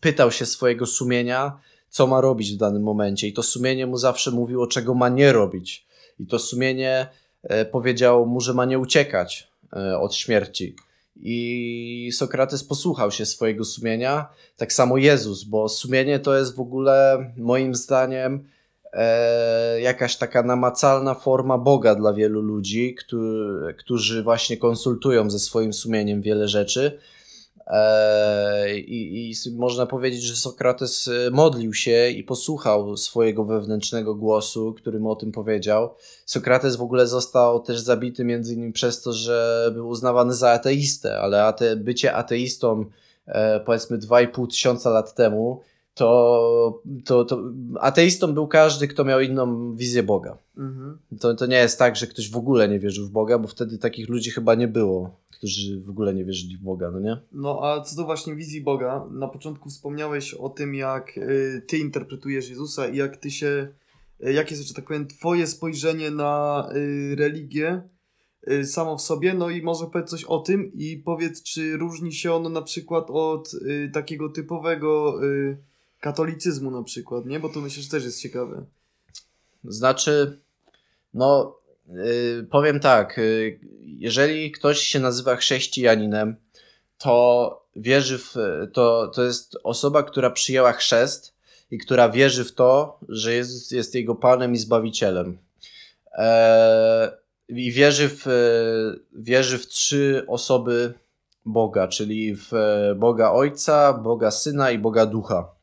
pytał się swojego sumienia, co ma robić w danym momencie i to sumienie mu zawsze mówiło, czego ma nie robić. I to sumienie E, powiedział mu, że ma nie uciekać e, od śmierci. I Sokrates posłuchał się swojego sumienia, tak samo Jezus, bo sumienie to jest w ogóle moim zdaniem e, jakaś taka namacalna forma Boga dla wielu ludzi, którzy, którzy właśnie konsultują ze swoim sumieniem wiele rzeczy. E, I, I, można powiedzieć, że Sokrates e, modlił się i posłuchał swojego wewnętrznego głosu, który mu o tym powiedział. Sokrates w ogóle został też zabity między innymi przez to, że był uznawany za ateistę, ale ate, bycie ateistą e, powiedzmy 2,5 tysiąca lat temu to, to, to ateistą był każdy, kto miał inną wizję Boga. Mhm. To, to nie jest tak, że ktoś w ogóle nie wierzył w Boga, bo wtedy takich ludzi chyba nie było, którzy w ogóle nie wierzyli w Boga, no nie? No a co do właśnie wizji Boga, na początku wspomniałeś o tym, jak y, ty interpretujesz Jezusa i jak ty się, y, jakie jest, że tak powiem, twoje spojrzenie na y, religię samo w sobie, no i może powiedz coś o tym i powiedz, czy różni się ono na przykład od takiego typowego katolicyzmu na przykład, nie? Bo to myślę, że też jest ciekawe. Znaczy, no yy, powiem tak, yy, jeżeli ktoś się nazywa chrześcijaninem, to wierzy w, to, to jest osoba, która przyjęła chrzest i która wierzy w to, że Jezus jest jego Panem i Zbawicielem. Eee, I wierzy w, wierzy w trzy osoby Boga, czyli w Boga Ojca, Boga Syna i Boga Ducha.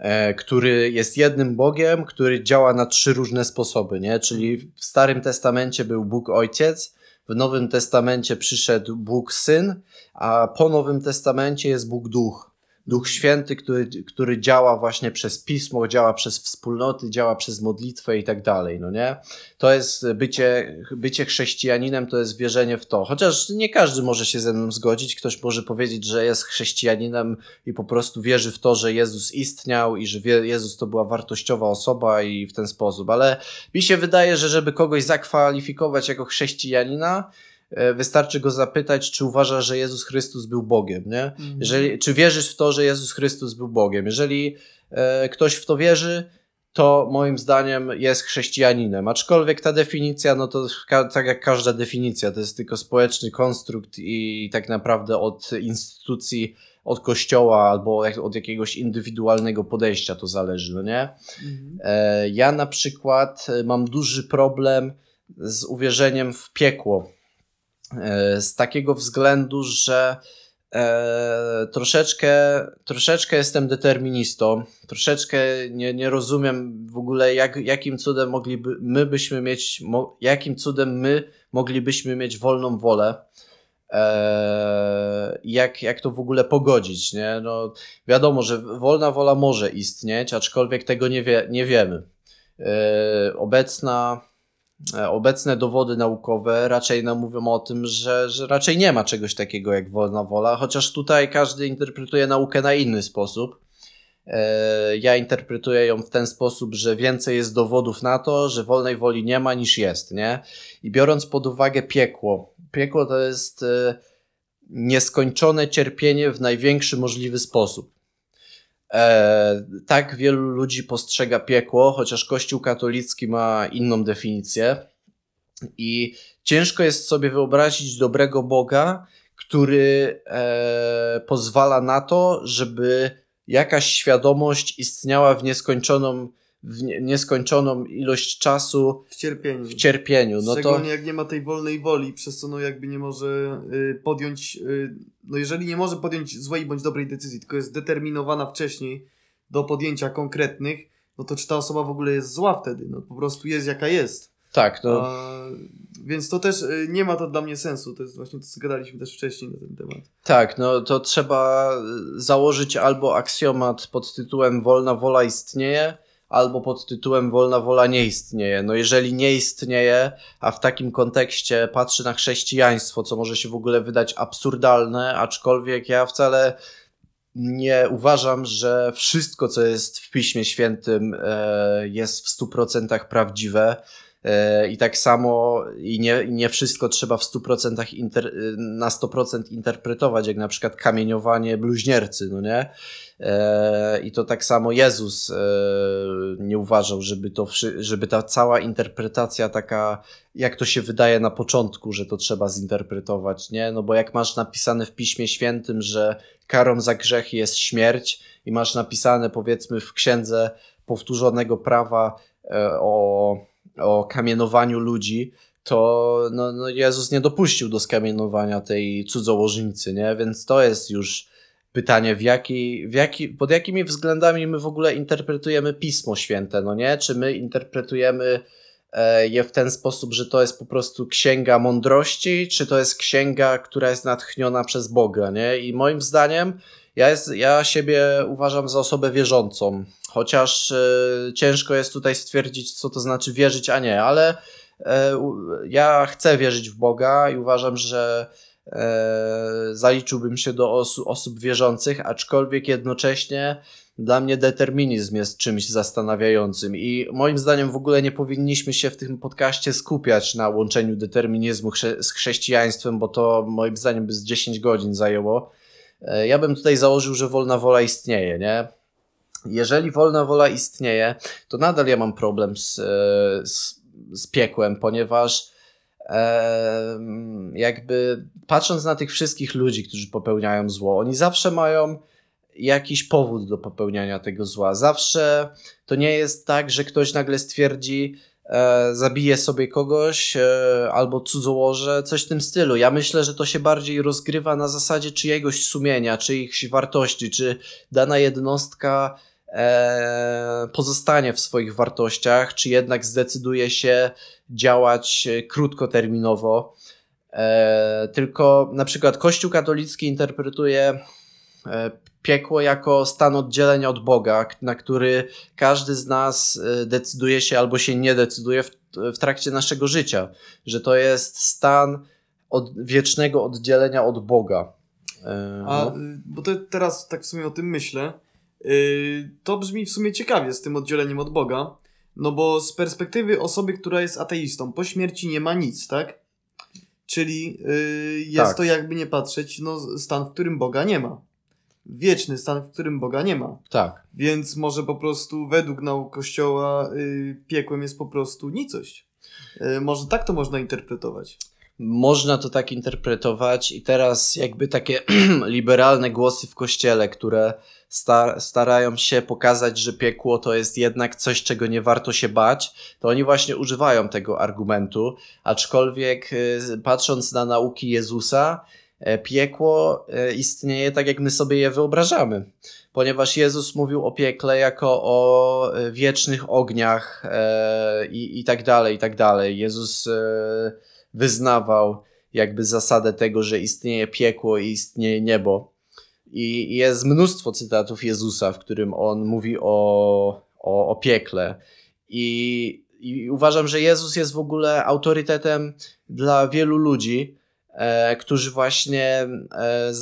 E, który jest jednym Bogiem, który działa na trzy różne sposoby, nie? Czyli w Starym Testamencie był Bóg Ojciec, w Nowym Testamencie przyszedł Bóg Syn, a po Nowym Testamencie jest Bóg Duch. Duch Święty, który, który działa właśnie przez pismo, działa przez wspólnoty, działa przez modlitwę i tak dalej, no nie? To jest bycie, bycie chrześcijaninem, to jest wierzenie w to. Chociaż nie każdy może się ze mną zgodzić, ktoś może powiedzieć, że jest chrześcijaninem i po prostu wierzy w to, że Jezus istniał i że Jezus to była wartościowa osoba i w ten sposób, ale mi się wydaje, że żeby kogoś zakwalifikować jako chrześcijanina, e, wystarczy go zapytać, czy uważa, że Jezus Chrystus był Bogiem, nie? Mhm. Jeżeli, czy wierzysz w to, że Jezus Chrystus był Bogiem? Jeżeli e, ktoś w to wierzy, to moim zdaniem jest chrześcijaninem. Aczkolwiek ta definicja, no to ka- tak jak każda definicja, to jest tylko społeczny konstrukt i tak naprawdę od instytucji, od kościoła albo od jakiegoś indywidualnego podejścia to zależy, no nie? Mhm. E, Ja na przykład e, mam duży problem z uwierzeniem w piekło. E, Z takiego względu, że e, troszeczkę, troszeczkę jestem deterministą, troszeczkę nie, nie rozumiem w ogóle, jak, jakim cudem mogliby, my byśmy mieć, mo, jakim cudem my moglibyśmy mieć wolną wolę. E, jak, jak to w ogóle pogodzić, nie? No, wiadomo, że wolna wola może istnieć, aczkolwiek tego nie, wie, nie wiemy. E, obecna, obecne dowody naukowe raczej nam mówią o tym, że, że raczej nie ma czegoś takiego jak wolna wola, chociaż tutaj każdy interpretuje naukę na inny sposób. E, Ja interpretuję ją w ten sposób, że więcej jest dowodów na to, że wolnej woli nie ma niż jest, nie? I biorąc pod uwagę piekło, piekło to jest e, nieskończone cierpienie w największy możliwy sposób. E, tak wielu ludzi postrzega piekło, chociaż Kościół katolicki ma inną definicję. I ciężko jest sobie wyobrazić dobrego Boga, który e, pozwala na to, żeby jakaś świadomość istniała w nieskończoną, w nie, nieskończoną ilość czasu W cierpieniu. w cierpieniu. No to Szczególnie jak nie ma tej wolnej woli, przez co no jakby nie może y, podjąć, y, no jeżeli nie może podjąć złej bądź dobrej decyzji, tylko jest determinowana wcześniej do podjęcia konkretnych, no to czy ta osoba w ogóle jest zła wtedy? No po prostu jest jaka jest. tak, no. A, więc to też y, nie ma to dla mnie sensu. To jest właśnie to, co gadaliśmy też wcześniej na ten temat. Tak, no to trzeba y, założyć albo aksjomat pod tytułem wolna wola istnieje, albo pod tytułem wolna wola nie istnieje. No jeżeli nie istnieje, a w takim kontekście patrzy na chrześcijaństwo, co może się w ogóle wydać absurdalne, aczkolwiek ja wcale nie uważam, że wszystko, co jest w Piśmie Świętym, e, jest w 100% prawdziwe. E, I tak samo i nie, nie wszystko trzeba w 100% inter, na 100% interpretować, jak na przykład kamieniowanie bluźniercy, no nie? E, I to tak samo Jezus e, nie uważał, żeby, to, żeby ta cała interpretacja taka, jak to się wydaje na początku, że to trzeba zinterpretować, nie? No bo jak masz napisane w Piśmie Świętym, że karą za grzech jest śmierć i masz napisane powiedzmy w księdze powtórzonego prawa e, o, o kamienowaniu ludzi, to no, no Jezus nie dopuścił do skamienowania tej cudzołożnicy, nie? Więc to jest już pytanie, w jaki, w jaki, pod jakimi względami my w ogóle interpretujemy Pismo Święte, no nie? Czy my interpretujemy e, je w ten sposób, że to jest po prostu księga mądrości, czy to jest księga, która jest natchniona przez Boga, nie? I moim zdaniem ja, jest, ja siebie uważam za osobę wierzącą, chociaż e, ciężko jest tutaj stwierdzić, co to znaczy wierzyć, a nie, ale u- ja chcę wierzyć w Boga i uważam, że e, zaliczyłbym się do osób wierzących, aczkolwiek jednocześnie dla mnie determinizm jest czymś zastanawiającym i moim zdaniem w ogóle nie powinniśmy się w tym podcaście skupiać na łączeniu determinizmu chrze- z chrześcijaństwem, bo to moim zdaniem by z 10 godzin zajęło. E, Ja bym tutaj założył, że wolna wola istnieje, nie? Jeżeli wolna wola istnieje, to nadal ja mam problem z, e, z, z piekłem, ponieważ jakby patrząc na tych wszystkich ludzi, którzy popełniają zło, oni zawsze mają jakiś powód do popełniania tego zła. Zawsze to nie jest tak, że ktoś nagle stwierdzi, e, zabije sobie kogoś e, albo cudzołoże, coś w tym stylu. Ja myślę, że to się bardziej rozgrywa na zasadzie czyjegoś sumienia, czyichś wartości, czy dana jednostka e, pozostanie w swoich wartościach, czy jednak zdecyduje się działać krótkoterminowo. Tylko na przykład Kościół katolicki interpretuje piekło jako stan oddzielenia od Boga, na który każdy z nas e, decyduje się albo się nie decyduje w, w trakcie naszego życia. Że to jest stan od, wiecznego oddzielenia od Boga. A, no. y, bo to teraz tak w sumie o tym myślę, y, to brzmi w sumie ciekawie z tym oddzieleniem od Boga, no bo z perspektywy osoby, która jest ateistą, po śmierci nie ma nic, tak? Czyli jest Tak. to jakby nie patrzeć, no, stan, w którym Boga nie ma. Wieczny stan, w którym Boga nie ma. Tak. Więc może po prostu według nauk Kościoła yy, piekłem jest po prostu nicość. Yy, może tak to można interpretować. Można to tak interpretować i teraz jakby takie liberalne głosy w kościele, które sta starają się pokazać, że piekło to jest jednak coś, czego nie warto się bać, to oni właśnie używają tego argumentu, aczkolwiek y, patrząc na nauki Jezusa, piekło e, istnieje tak, jak my sobie je wyobrażamy. Ponieważ Jezus mówił o piekle jako o e, wiecznych ogniach e, i, i tak dalej, i tak dalej. Jezus e, wyznawał jakby zasadę tego, że istnieje piekło i istnieje niebo. I jest mnóstwo cytatów Jezusa, w którym on mówi o, o, o piekle. I, I uważam, że Jezus jest w ogóle autorytetem dla wielu ludzi, e, którzy właśnie e,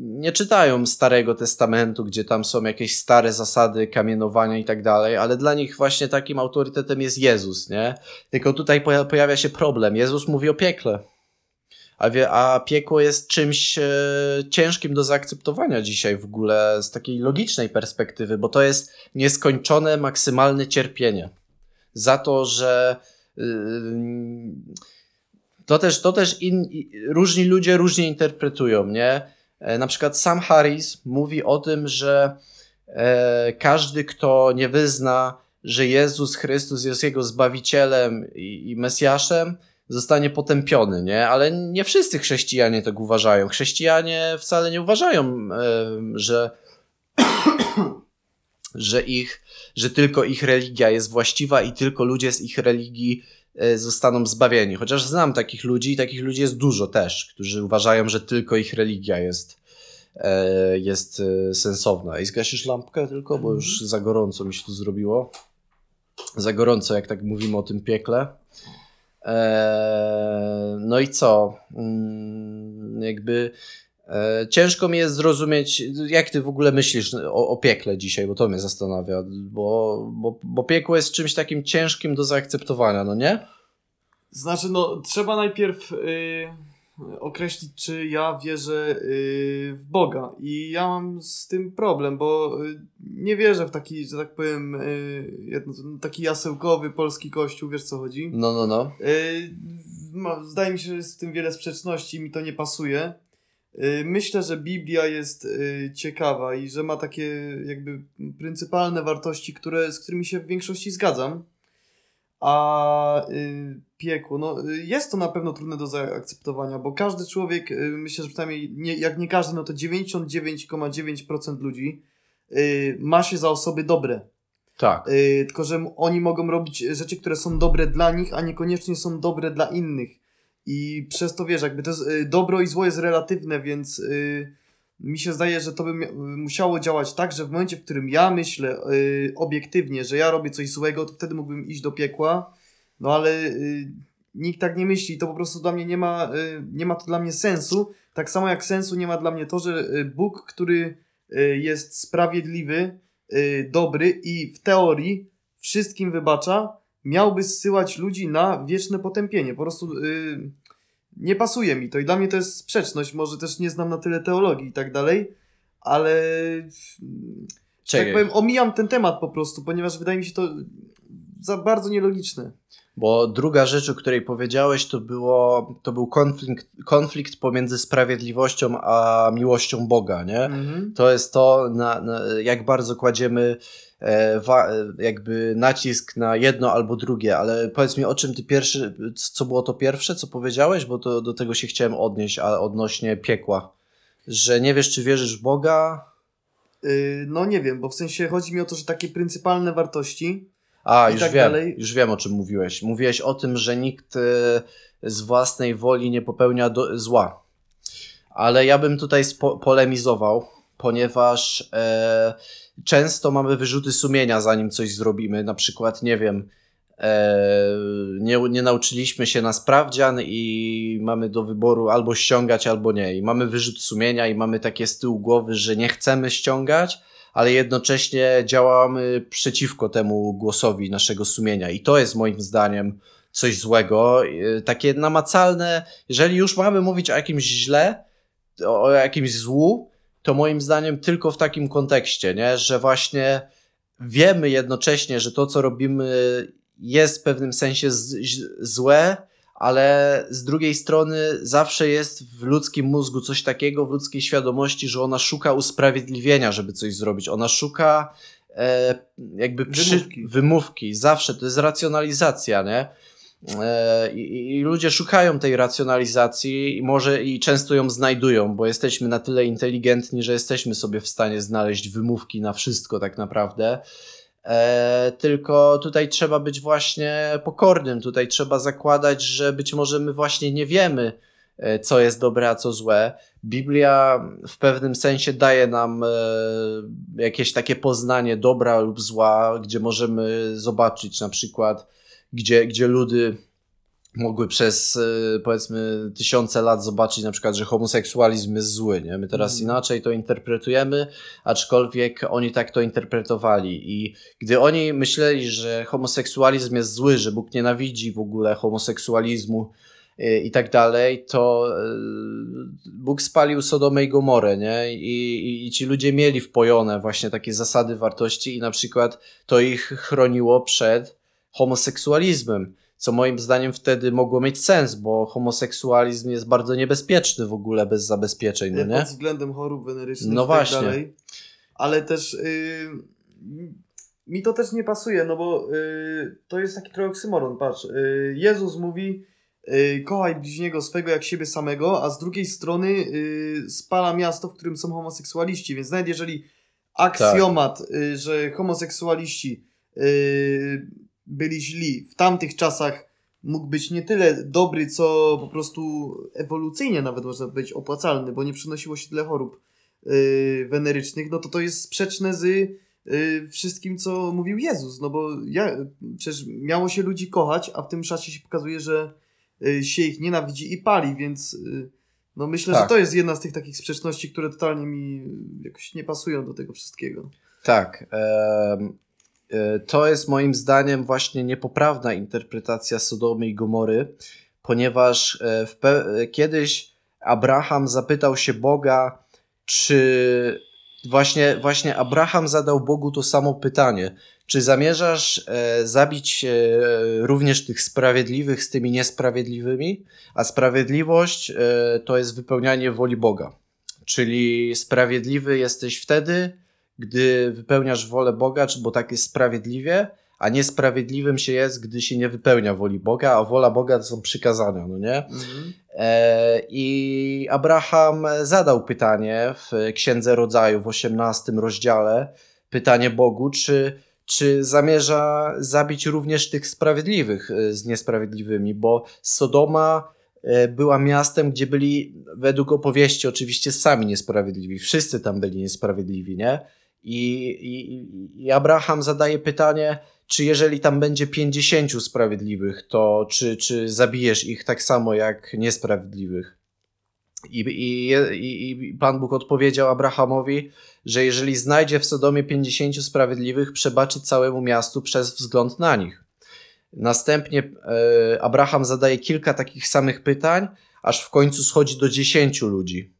nie czytają Starego Testamentu, gdzie tam są jakieś stare zasady kamienowania i tak dalej, ale dla nich właśnie takim autorytetem jest Jezus, nie? Tylko tutaj poja- pojawia się problem. Jezus mówi o piekle. A, wie, a piekło jest czymś e, ciężkim do zaakceptowania dzisiaj w ogóle z takiej logicznej perspektywy, bo to jest nieskończone, maksymalne cierpienie. Za to, że yy, to też, to też in, różni ludzie różnie interpretują, nie? E, Na przykład Sam Harris mówi o tym, że e, każdy, kto nie wyzna, że Jezus Chrystus jest jego zbawicielem i, i Mesjaszem, zostanie potępiony, nie? Ale nie wszyscy chrześcijanie tak uważają. Chrześcijanie wcale nie uważają, em, że, że ich, że tylko ich religia jest właściwa i tylko ludzie z ich religii e, zostaną zbawieni. Chociaż znam takich ludzi i takich ludzi jest dużo też, którzy uważają, że tylko ich religia jest, e, jest e, sensowna. I zgasisz lampkę tylko, bo już za gorąco mi się tu zrobiło. Za gorąco, jak tak mówimy o tym piekle. No i co? Mm, jakby e, ciężko mi jest zrozumieć, jak ty w ogóle myślisz o, o piekle dzisiaj, bo to mnie zastanawia, bo, bo, bo piekło jest czymś takim ciężkim do zaakceptowania, no nie? Znaczy, no, trzeba najpierw y, określić, czy ja wierzę y, w Boga. I ja mam z tym problem, bo y, nie wierzę w taki, że tak powiem, taki jasełkowy polski kościół, wiesz co chodzi. No, no, no. Ma- Zdaje mi się, że jest w tym wiele sprzeczności i mi to nie pasuje. Y, Myślę, że Biblia jest y, ciekawa i że ma takie jakby pryncypalne wartości, które, z którymi się w większości zgadzam. A y, piekło, no jest to na pewno trudne do zaakceptowania, bo każdy człowiek, myślę, że przynajmniej nie, jak nie każdy, no to 99,9% ludzi ma się za osoby dobre. Tak. Tylko, że oni mogą robić rzeczy, które są dobre dla nich, a niekoniecznie są dobre dla innych. I przez to wiesz, jakby to jest, y, dobro i zło jest relatywne, więc y, mi się zdaje, że to by musiało działać tak, że w momencie, w którym ja myślę y, obiektywnie, że ja robię coś złego, to wtedy mógłbym iść do piekła. No ale nikt tak nie myśli, to po prostu dla mnie nie ma, nie ma to dla mnie sensu. Tak samo jak sensu nie ma dla mnie to, że Bóg, który jest sprawiedliwy, dobry i w teorii wszystkim wybacza, miałby zsyłać ludzi na wieczne potępienie. Po prostu y, nie pasuje mi to i dla mnie to jest sprzeczność. Może też nie znam na tyle teologii i tak dalej, ale tak Czekaj, powiem, omijam ten temat po prostu, ponieważ wydaje mi się to za bardzo nielogiczne. Bo druga rzecz, o której powiedziałeś, to, było, to był konflikt, konflikt pomiędzy sprawiedliwością a miłością Boga, nie? Mhm. To jest to, na, na, jak bardzo kładziemy e, wa, e, jakby nacisk na jedno albo drugie, ale powiedz mi o czym ty pierwszy, co było to pierwsze, co powiedziałeś, bo to, do tego się chciałem odnieść, a odnośnie piekła. Że nie wiesz, czy wierzysz w Boga. Y, no nie wiem, bo w sensie chodzi mi o to, że takie pryncypalne wartości. A, już tak wiem, dalej. już wiem o czym mówiłeś. Mówiłeś o tym, że nikt e, z własnej woli nie popełnia do, zła. Ale ja bym tutaj spo, polemizował, ponieważ e, często mamy wyrzuty sumienia, zanim coś zrobimy. Na przykład, nie wiem, e, nie, nie nauczyliśmy się na sprawdzian i mamy do wyboru albo ściągać, albo nie. I mamy wyrzut sumienia i mamy takie z tyłu głowy, że nie chcemy ściągać, ale jednocześnie działamy przeciwko temu głosowi naszego sumienia. I to jest moim zdaniem coś złego, y, takie namacalne, jeżeli już mamy mówić o jakimś źle, o jakimś złu, to moim zdaniem tylko w takim kontekście, nie? że właśnie wiemy jednocześnie, że to, co robimy, jest w pewnym sensie z, złe, ale z drugiej strony zawsze jest w ludzkim mózgu coś takiego, w ludzkiej świadomości, że ona szuka usprawiedliwienia, żeby coś zrobić. Ona szuka e, jakby przy, Wymówki. wymówki. Zawsze to jest racjonalizacja, nie? E, I, I ludzie szukają tej racjonalizacji i może i często ją znajdują, bo jesteśmy na tyle inteligentni, że jesteśmy sobie w stanie znaleźć wymówki na wszystko tak naprawdę. E, tylko tutaj trzeba być właśnie pokornym, tutaj trzeba zakładać, że być może my właśnie nie wiemy, e, co jest dobre, a co złe. Biblia w pewnym sensie daje nam e, jakieś takie poznanie dobra lub zła, gdzie możemy zobaczyć na przykład, gdzie, gdzie ludy mogły przez e, powiedzmy tysiące lat zobaczyć na przykład, że homoseksualizm jest zły. Nie? My teraz Mhm. inaczej to interpretujemy, aczkolwiek oni tak to interpretowali. I gdy oni myśleli, że homoseksualizm jest zły, że Bóg nienawidzi w ogóle homoseksualizmu y, i tak dalej, to y, Bóg spalił Sodomę i Gomorę, nie? I, i, I ci ludzie mieli wpojone właśnie takie zasady wartości i na przykład to ich chroniło przed homoseksualizmem. Co moim zdaniem wtedy mogło mieć sens, bo homoseksualizm jest bardzo niebezpieczny w ogóle bez zabezpieczeń, no nie? pod względem chorób wenerycznych No i tak właśnie. dalej. Ale też y, mi to też nie pasuje, no bo y, to jest taki trochę oksymoron, patrz. Y, Jezus mówi y, kochaj bliźniego swego jak siebie samego, a z drugiej strony y, spala miasto, w którym są homoseksualiści, więc nawet jeżeli aksjomat, y, że homoseksualiści byli źli w tamtych czasach mógł być nie tyle dobry, co po prostu ewolucyjnie nawet można być opłacalny, bo nie przynosiło się tyle chorób yy, wenerycznych, no to to jest sprzeczne z yy, wszystkim, co mówił Jezus, no bo ja, przecież miało się ludzi kochać, a w tym czasie się pokazuje, że yy, się ich nienawidzi i pali, więc yy, no myślę, Tak. że to jest jedna z tych takich sprzeczności, które totalnie mi jakoś nie pasują do tego wszystkiego. Tak. To jest moim zdaniem właśnie niepoprawna interpretacja Sodomy i Gomory, ponieważ e, e, kiedyś Abraham zapytał się Boga, czy właśnie, właśnie Abraham zadał Bogu to samo pytanie. Czy zamierzasz e, zabić e, również tych sprawiedliwych z tymi niesprawiedliwymi? A sprawiedliwość e, to jest wypełnianie woli Boga. Czyli sprawiedliwy jesteś wtedy, gdy wypełniasz wolę Boga, czy bo tak jest sprawiedliwie, a niesprawiedliwym się jest, gdy się nie wypełnia woli Boga, a wola Boga to są przykazania, no nie? Mhm. E, I Abraham zadał pytanie w Księdze Rodzaju w 18 rozdziale, pytanie Bogu, czy, czy zamierza zabić również tych sprawiedliwych e, z niesprawiedliwymi, bo Sodoma e, była miastem, gdzie byli według opowieści oczywiście sami niesprawiedliwi, wszyscy tam byli niesprawiedliwi, nie? I, i, I Abraham zadaje pytanie, czy jeżeli tam będzie 50 sprawiedliwych, to czy, czy zabijesz ich tak samo jak niesprawiedliwych? I, i, i, Pan Bóg odpowiedział Abrahamowi, że jeżeli znajdzie w Sodomie 50 sprawiedliwych, przebaczy całemu miastu przez wzgląd na nich. Następnie e, Abraham zadaje kilka takich samych pytań, aż w końcu schodzi do 10 ludzi.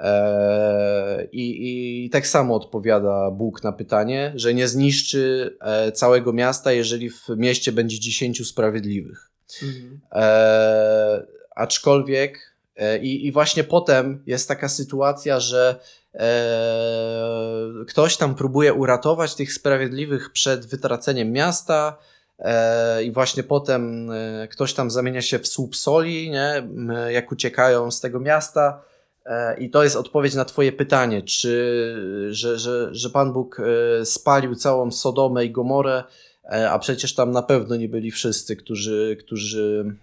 E, I, I tak samo odpowiada Bóg na pytanie, że nie zniszczy e, całego miasta, jeżeli w mieście będzie 10 sprawiedliwych. Mhm. E, aczkolwiek e, i, i właśnie potem jest taka sytuacja, że e, ktoś tam próbuje uratować tych sprawiedliwych przed wytraceniem miasta e, i właśnie potem e, ktoś tam zamienia się w słup soli, nie? Jak uciekają z tego miasta. E, I to jest odpowiedź na Twoje pytanie, czy że, że, że Pan Bóg e, spalił całą Sodomę i Gomorę, E, a przecież tam na pewno nie byli wszyscy, którzy, którzy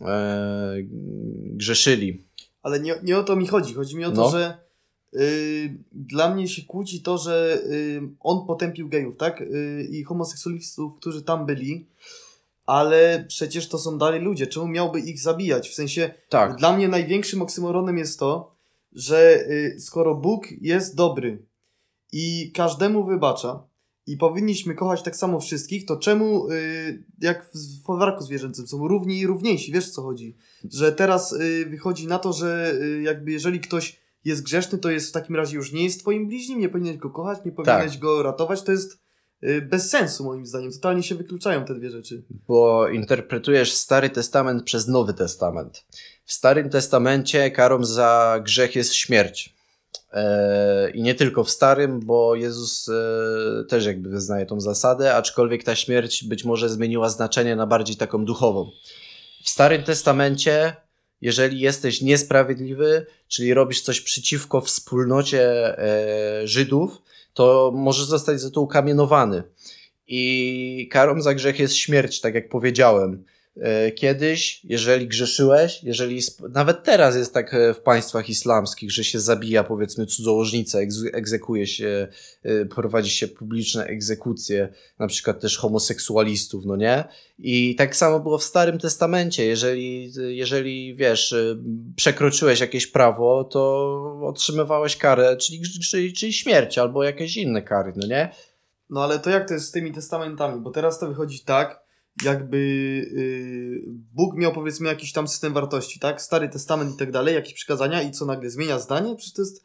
e, grzeszyli. Ale nie, nie o to mi chodzi. Chodzi mi o to, No. że y, dla mnie się kłóci to, że y, on potępił gejów, tak? Y, I homoseksualistów, którzy tam byli, ale przecież to są dalej ludzie. Czemu miałby ich zabijać? W sensie, Tak, dla mnie największym oksymoronem jest to, że y, skoro Bóg jest dobry i każdemu wybacza i powinniśmy kochać tak samo wszystkich, to czemu y, jak w folwarku zwierzęcym są równi i równiejsi, wiesz co chodzi? Że teraz y, wychodzi na to, że jakby jeżeli ktoś jest grzeszny, to jest w takim razie już nie jest twoim bliźnim, nie powinieneś go kochać, nie powinieneś Tak. go ratować, to jest bez sensu moim zdaniem. Totalnie się wykluczają te dwie rzeczy. bo interpretujesz Stary Testament przez Nowy Testament. W Starym Testamencie karą za grzech jest śmierć. E, I nie tylko w Starym, bo Jezus e, też jakby wyznaje tą zasadę, aczkolwiek ta śmierć być może zmieniła znaczenie na bardziej taką duchową. W Starym Testamencie, jeżeli jesteś niesprawiedliwy, czyli robisz coś przeciwko wspólnocie e, Żydów, to możesz zostać za to ukamienowany. I karą za grzech jest śmierć, tak jak powiedziałem. E, Kiedyś, jeżeli grzeszyłeś, jeżeli nawet teraz jest tak e, w państwach islamskich, że się zabija powiedzmy cudzołożnicę, egz- egzekuje się, e, prowadzi się publiczne egzekucje, na przykład też homoseksualistów, no nie? I tak samo było w Starym Testamencie. Jeżeli, jeżeli wiesz, przekroczyłeś jakieś prawo, to otrzymywałeś karę, czyli, czyli, czyli śmierć albo jakieś inne kary, no nie? No ale to jak to jest z tymi testamentami? Bo teraz to wychodzi tak, jakby yy, Bóg miał powiedzmy jakiś tam system wartości, tak? Stary testament i tak dalej, jakieś przykazania i co nagle zmienia zdanie? Przecież to jest...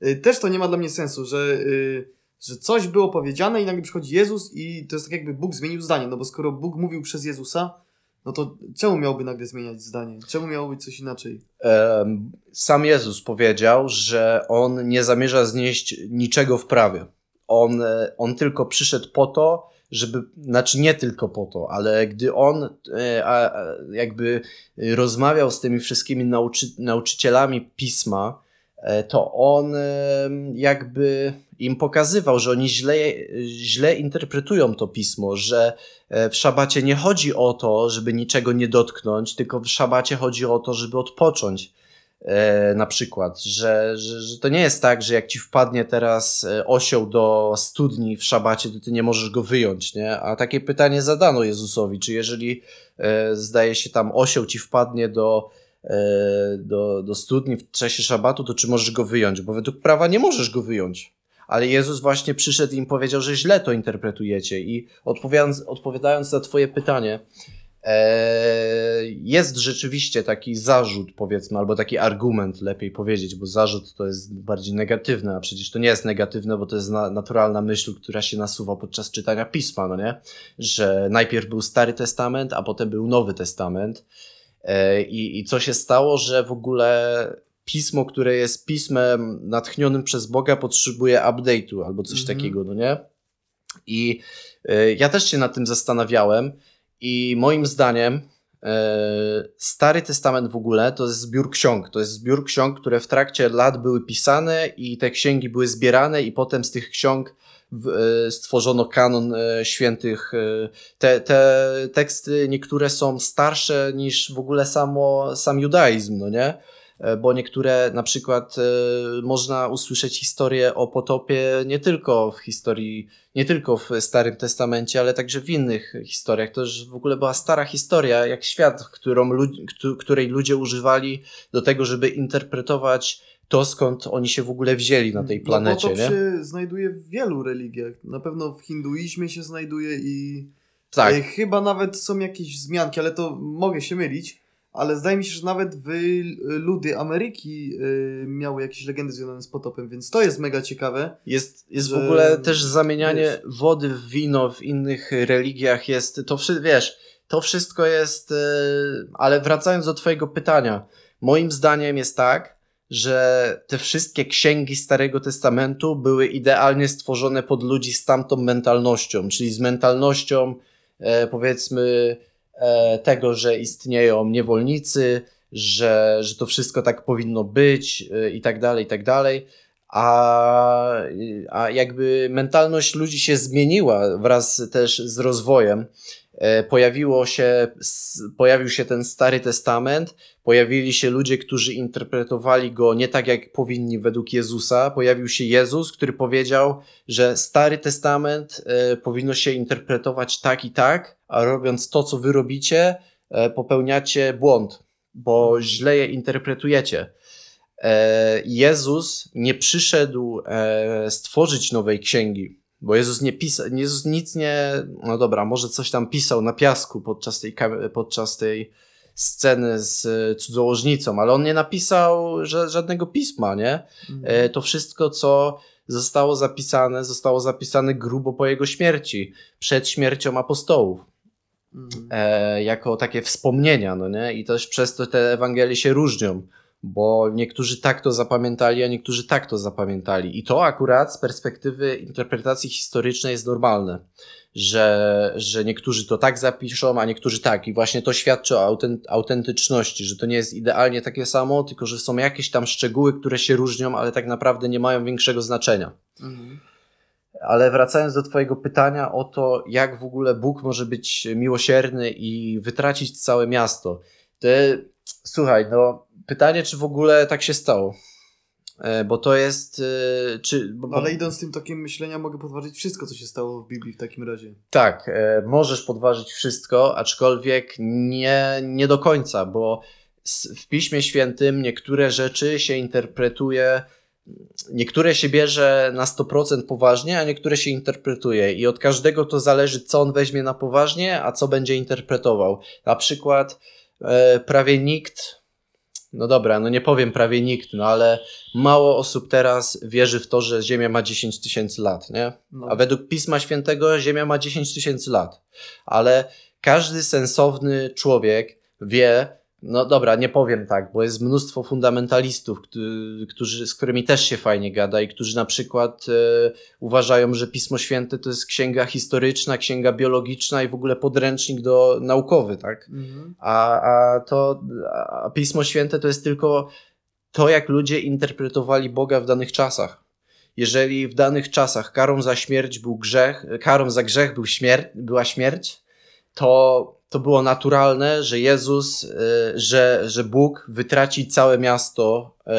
Yy, też to nie ma dla mnie sensu, że, yy, że coś było powiedziane i nagle przychodzi Jezus i to jest tak jakby Bóg zmienił zdanie, no bo skoro Bóg mówił przez Jezusa, no to czemu miałby nagle zmieniać zdanie? Czemu miało być coś inaczej? Sam Jezus powiedział, że on nie zamierza znieść niczego w prawie. On, e, on tylko przyszedł po to, żeby, znaczy nie tylko po to, ale gdy on e, jakby rozmawiał z tymi wszystkimi nauczy, nauczycielami pisma, e, to on jakby im pokazywał, że oni źle, źle interpretują to pismo, że w szabacie nie chodzi o to, żeby niczego nie dotknąć, tylko w szabacie chodzi o to, żeby odpocząć. E, na przykład, że, że, że to nie jest tak, że jak ci wpadnie teraz e, osioł do studni w szabacie, to ty nie możesz go wyjąć, nie? A takie pytanie zadano Jezusowi, czy jeżeli e, zdaje się tam osioł ci wpadnie do, do, do studni w czasie szabatu, to czy możesz go wyjąć? Bo według prawa nie możesz go wyjąć. Ale Jezus właśnie przyszedł i im powiedział, że źle to interpretujecie. I odpowiadając, odpowiadając na Twoje pytanie, jest rzeczywiście taki zarzut, powiedzmy, albo taki argument, lepiej powiedzieć, bo zarzut to jest bardziej negatywne, a przecież to nie jest negatywne, bo to jest na, naturalna myśl, która się nasuwa podczas czytania pisma, no nie? Że najpierw był Stary Testament, a potem był Nowy Testament. E, I, I co się stało, że w ogóle pismo, które jest pismem natchnionym przez Boga, potrzebuje update'u albo coś Mhm. takiego, no nie? I e, ja też się nad tym zastanawiałem i moim zdaniem e, Stary Testament w ogóle to jest zbiór ksiąg. To jest zbiór ksiąg, które w trakcie lat były pisane i te księgi były zbierane i potem z tych ksiąg e, stworzono kanon e, świętych. Te, te teksty niektóre są starsze niż w ogóle samo, sam judaizm, no nie? E, Bo niektóre, na przykład, e, można usłyszeć historię o potopie nie tylko w historii, nie tylko w Starym Testamencie, ale także w innych historiach. To już w ogóle była stara historia, jak świat, którą, której ludzie używali do tego, żeby interpretować to, skąd oni się w ogóle wzięli na tej planecie, no, bo to nie? się znajduje w wielu religiach. Na pewno w hinduizmie się znajduje i Tak. e, chyba nawet są jakieś wzmianki, ale to mogę się mylić. Ale zdaje mi się, że nawet w ludy Ameryki e, miały jakieś legendy związane z potopem, więc to jest mega ciekawe. Jest, jest w że- ogóle też zamienianie wody w wino w innych religiach jest, to wszystko, wiesz, to wszystko jest, e, ale wracając do twojego pytania, moim zdaniem jest tak, że te wszystkie księgi Starego Testamentu były idealnie stworzone pod ludzi z tamtą mentalnością, czyli z mentalnością e, powiedzmy tego, że istnieją niewolnicy, że, że to wszystko tak powinno być e, i tak dalej, i tak dalej a, a jakby mentalność ludzi się zmieniła wraz też z rozwojem. E, Pojawiło się, pojawił się ten Stary Testament, pojawili się ludzie, którzy interpretowali go nie tak, jak powinni według Jezusa. Pojawił się Jezus, który powiedział, że Stary Testament e, powinno się interpretować tak i tak, a robiąc to, co wy robicie, e, popełniacie błąd, bo źle je interpretujecie. Jezus nie przyszedł stworzyć nowej księgi. Bo Jezus nie pisał, Jezus nic nie, no dobra, może coś tam pisał na piasku podczas tej, podczas tej sceny z cudzołożnicą, ale on nie napisał żadnego pisma, nie? Mhm. To wszystko, co zostało zapisane, zostało zapisane grubo po jego śmierci, przed śmiercią apostołów. Mhm. E, jako takie wspomnienia, no nie? I też przez to te Ewangelie się różnią, bo niektórzy tak to zapamiętali, a niektórzy tak to zapamiętali. I to akurat z perspektywy interpretacji historycznej jest normalne że, że niektórzy to tak zapiszą, a niektórzy tak. I właśnie to świadczy o autentyczności, że to nie jest idealnie takie samo, tylko że są jakieś tam szczegóły, które się różnią, ale tak naprawdę nie mają większego znaczenia. Mhm. Ale wracając do Twojego pytania o to, jak w ogóle Bóg może być miłosierny i wytracić całe miasto. To, słuchaj, no pytanie, czy w ogóle tak się stało. E, bo to jest. E, czy, bo, Ale idąc tym tokiem myślenia, mogę podważyć wszystko, co się stało w Biblii w takim razie. Tak, e, możesz podważyć wszystko, aczkolwiek nie, nie do końca, bo w Piśmie Świętym niektóre rzeczy się interpretuje. Niektóre się bierze na 100% poważnie, a niektóre się interpretuje, i od każdego to zależy, co on weźmie na poważnie, a co będzie interpretował. Na przykład prawie nikt no dobra, no nie powiem prawie nikt, no ale mało osób teraz wierzy w to, że Ziemia ma 10 tysięcy lat, nie? No. A według Pisma Świętego Ziemia ma 10 tysięcy lat. Ale każdy sensowny człowiek wie, no dobra, nie powiem tak, bo jest mnóstwo fundamentalistów, którzy, z którymi też się fajnie gada i którzy na przykład e, uważają, że Pismo Święte to jest księga historyczna, księga biologiczna i w ogóle podręcznik do naukowy, tak? Mhm. A, a to a Pismo Święte to jest tylko to, jak ludzie interpretowali Boga w danych czasach. Jeżeli w danych czasach karą za śmierć był grzech, karą za grzech był śmier była śmierć, to to było naturalne, że Jezus, e, że, że Bóg wytraci całe miasto, e,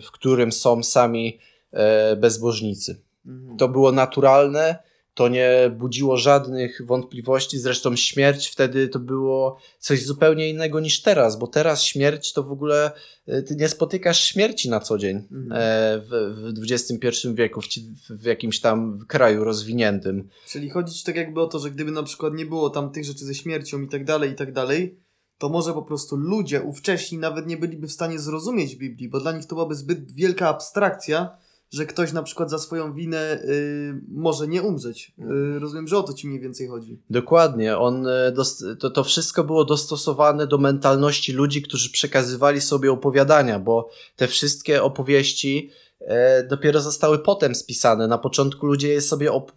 w którym są sami e, bezbożnicy. Mhm. To było naturalne, to nie budziło żadnych wątpliwości. Zresztą śmierć wtedy to było coś zupełnie innego niż teraz, bo teraz śmierć to w ogóle e, ty nie spotykasz śmierci na co dzień mhm. E, w, w XXI wieku, w, w, jakimś tam kraju rozwiniętym. Czyli chodzi ci tak jakby o to, że gdyby na przykład nie było tam tych rzeczy ze śmiercią i tak dalej, i tak dalej, to może po prostu ludzie ówcześni nawet nie byliby w stanie zrozumieć Biblii, bo dla nich to byłaby zbyt wielka abstrakcja, że ktoś na przykład za swoją winę y, może nie umrzeć. Y, rozumiem, że o to ci mniej więcej chodzi. Dokładnie. On, y, to, to wszystko było dostosowane do mentalności ludzi, którzy przekazywali sobie opowiadania, bo te wszystkie opowieści dopiero zostały potem spisane. Na początku ludzie je sobie op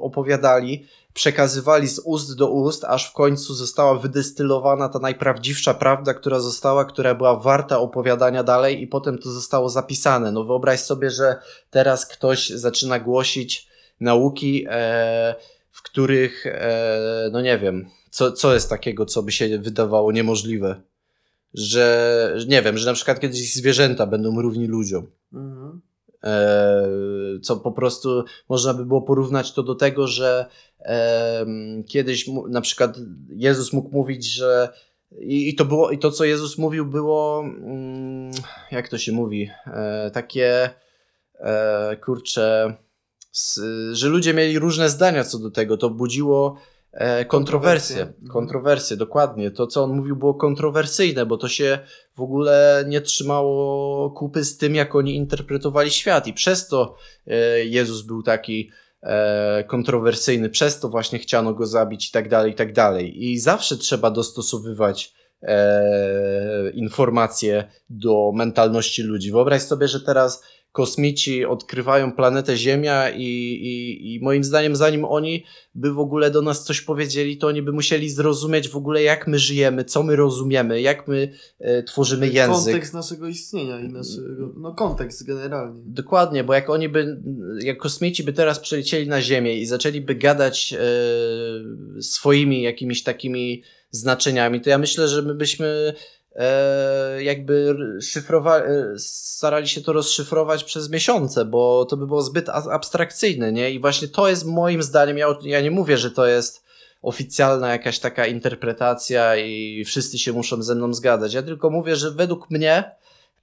opowiadali, przekazywali z ust do ust, aż w końcu została wydestylowana ta najprawdziwsza prawda, która została, która była warta opowiadania dalej i potem to zostało zapisane. No wyobraź sobie, że teraz ktoś zaczyna głosić nauki, e, w których, e, no nie wiem, co, co jest takiego, co by się wydawało niemożliwe. Że, nie wiem, że na przykład kiedyś zwierzęta będą równi ludziom. E, co po prostu można by było porównać to do tego, że kiedyś na przykład Jezus mógł mówić, że i, to było, i to co Jezus mówił było, mm, jak to się mówi, e, takie e, kurcze, że ludzie mieli różne zdania co do tego, to budziło kontrowersje. Mhm. Kontrowersje, dokładnie. To, co on mówił, było kontrowersyjne, bo to się w ogóle nie trzymało kupy z tym, jak oni interpretowali świat, i przez to e, Jezus był taki e, kontrowersyjny, przez to właśnie chciano go zabić, i tak dalej, i tak dalej. I zawsze trzeba dostosowywać informacje do mentalności ludzi. Wyobraź sobie, że teraz kosmici odkrywają planetę Ziemia i, i, i moim zdaniem zanim oni by w ogóle do nas coś powiedzieli, to oni by musieli zrozumieć w ogóle jak my żyjemy, co my rozumiemy, jak my e, tworzymy język. Kontekst naszego istnienia i naszego, no kontekst generalnie. Dokładnie, bo jak oni by, jak kosmici by teraz przylecieli na Ziemię i zaczęliby gadać e, swoimi jakimiś takimi znaczeniami, to ja myślę, że my byśmy jakby szyfrowa- e, starali się to rozszyfrować przez miesiące, bo to by było zbyt abstrakcyjne, nie? I właśnie to jest moim zdaniem, ja, ja nie mówię, że to jest oficjalna jakaś taka interpretacja i wszyscy się muszą ze mną zgadzać. Ja tylko mówię, że według mnie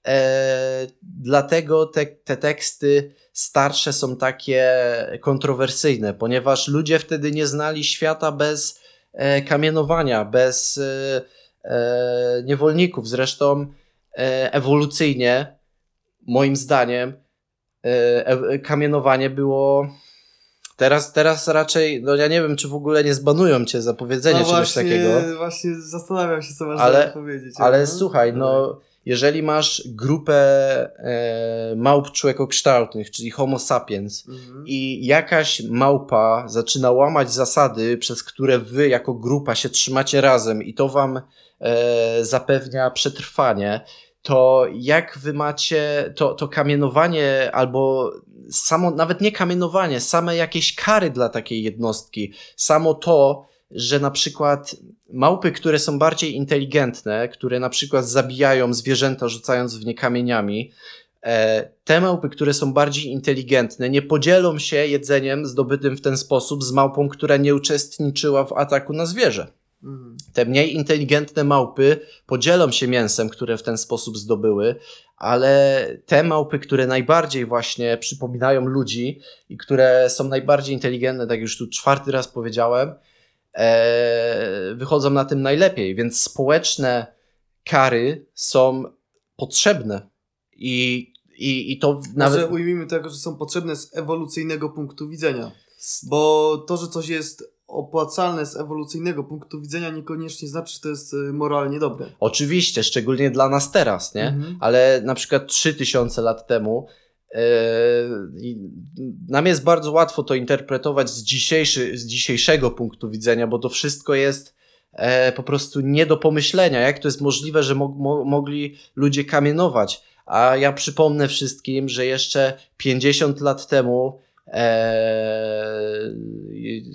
E, dlatego te, te teksty starsze są takie kontrowersyjne, ponieważ ludzie wtedy nie znali świata bez e, kamienowania, bez e, e, niewolników. Zresztą e, ewolucyjnie, moim zdaniem, e, e, kamienowanie było. Teraz, teraz raczej, no ja nie wiem, czy w ogóle nie zbanują cię za powiedzenie no czegoś właśnie, takiego. Właśnie zastanawiam się, co masz ale, powiedzieć. Ale no. słuchaj, no, jeżeli masz grupę e, małp człowiekokształtnych, czyli Homo sapiens, Mhm. i jakaś małpa zaczyna łamać zasady, przez które wy jako grupa się trzymacie razem, i to wam e, zapewnia przetrwanie, to jak wy macie to, to kamienowanie albo samo, nawet nie kamienowanie, same jakieś kary dla takiej jednostki, samo to, że na przykład małpy, które są bardziej inteligentne, które na przykład zabijają zwierzęta rzucając w nie kamieniami, e, te małpy, które są bardziej inteligentne, nie podzielą się jedzeniem zdobytym w ten sposób z małpą, która nie uczestniczyła w ataku na zwierzę. Mhm. Te mniej inteligentne małpy podzielą się mięsem, które w ten sposób zdobyły, ale te małpy, które najbardziej właśnie przypominają ludzi i które są najbardziej inteligentne, tak już tu czwarty raz powiedziałem, wychodzą na tym najlepiej. Więc społeczne kary są potrzebne. I, i, i to Nawet... nawet. Może ujmijmy tego, że są potrzebne z ewolucyjnego punktu widzenia. Bo to, że coś jest opłacalne z ewolucyjnego punktu widzenia, niekoniecznie znaczy, że to jest y, moralnie dobre. Oczywiście, szczególnie dla nas teraz, nie? Mhm. ale na przykład 3000 lat temu e, nam jest bardzo łatwo to interpretować z, dzisiejszy, z dzisiejszego punktu widzenia, bo to wszystko jest e, po prostu nie do pomyślenia. Jak to jest możliwe, że mo mo mogli ludzie kamienować? A ja przypomnę wszystkim, że jeszcze 50 lat temu e,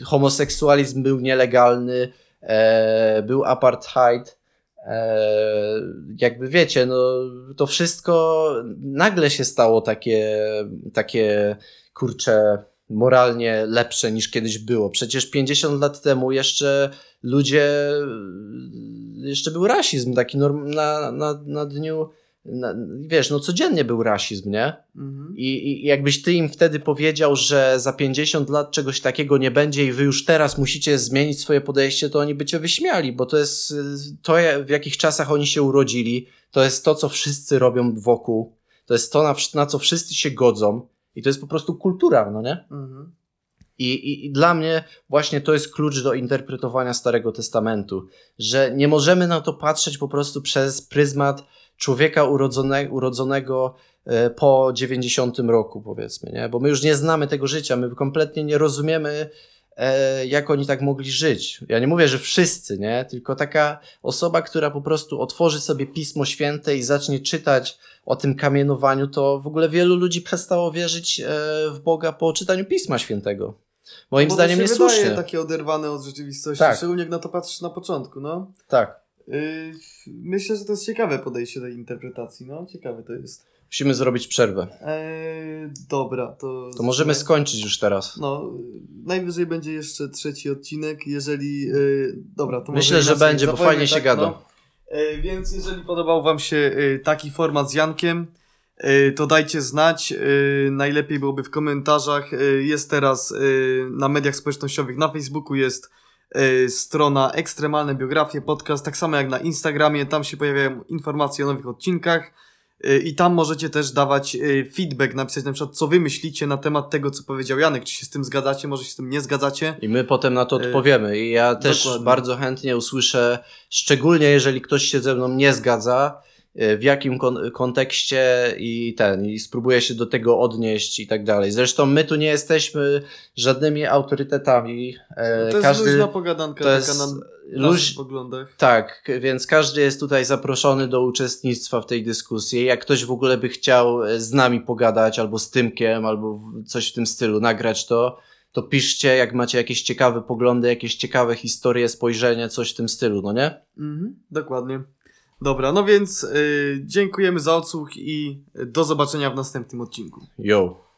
homoseksualizm był nielegalny, e, był apartheid. E, jakby wiecie, no to wszystko nagle się stało takie, takie kurcze moralnie lepsze niż kiedyś było. Przecież 50 lat temu jeszcze ludzie, jeszcze był rasizm taki na, na, na dniu, wiesz, no codziennie był rasizm, nie? Mhm. I, I jakbyś ty im wtedy powiedział, że za 50 lat czegoś takiego nie będzie i wy już teraz musicie zmienić swoje podejście, to oni by cię wyśmiali, bo to jest to, w jakich czasach oni się urodzili, to jest to, co wszyscy robią wokół, to jest to, na, na co wszyscy się godzą i to jest po prostu kultura, no nie? Mhm. I, i, I dla mnie właśnie to jest klucz do interpretowania Starego Testamentu, że nie możemy na to patrzeć po prostu przez pryzmat człowieka urodzone, urodzonego e, po 90 roku, powiedzmy, nie? Bo my już nie znamy tego życia, my kompletnie nie rozumiemy, e, jak oni tak mogli żyć. Ja nie mówię, że wszyscy, nie? Tylko taka osoba, która po prostu otworzy sobie Pismo Święte i zacznie czytać o tym kamienowaniu, to w ogóle wielu ludzi przestało wierzyć e, w Boga po czytaniu Pisma Świętego. Moim Bo zdaniem niesłusznie. wydaje takie oderwane od rzeczywistości, Tak. szczególnie jak na to patrzysz na początku, no. Tak. Yy, myślę, że to jest ciekawe podejście tej interpretacji, no. Ciekawe to jest. Musimy zrobić przerwę. Eee, dobra, to... To możemy skończyć już teraz. No, najwyżej będzie jeszcze trzeci odcinek, jeżeli... Yy, dobra, to Myślę, że będzie, bo fajnie się gada. No. Yy, więc jeżeli podobał Wam się yy, taki format z Jankiem, to dajcie znać. Najlepiej byłoby w komentarzach. Jest teraz na mediach społecznościowych, na Facebooku jest strona Ekstremalne Biografie Podcast, tak samo jak na Instagramie. Tam się pojawiają informacje o nowych odcinkach. Y, I tam możecie też dawać y, feedback, napisać na przykład, co wy myślicie na temat tego, co powiedział Janek. Czy się z tym zgadzacie, może się z tym nie zgadzacie. I my potem na to odpowiemy. I ja też dokładnie. bardzo chętnie usłyszę, szczególnie jeżeli ktoś się ze mną nie zgadza, w jakim kon- kontekście i ten, i spróbuję się do tego odnieść i tak dalej. Zresztą my tu nie jesteśmy żadnymi autorytetami. E, To jest każdy, luźna pogadanka to jest na luź, poglądach. Tak, więc każdy jest tutaj zaproszony do uczestnictwa w tej dyskusji. Jak ktoś w ogóle by chciał e, z nami pogadać, albo z Tymkiem, albo coś w tym stylu, nagrać to, to piszcie, jak macie jakieś ciekawe poglądy, jakieś ciekawe historie, spojrzenie, coś w tym stylu, no nie? Mhm, dokładnie. Dobra, no więc y, dziękujemy za odsłuch i do zobaczenia w następnym odcinku. Yo.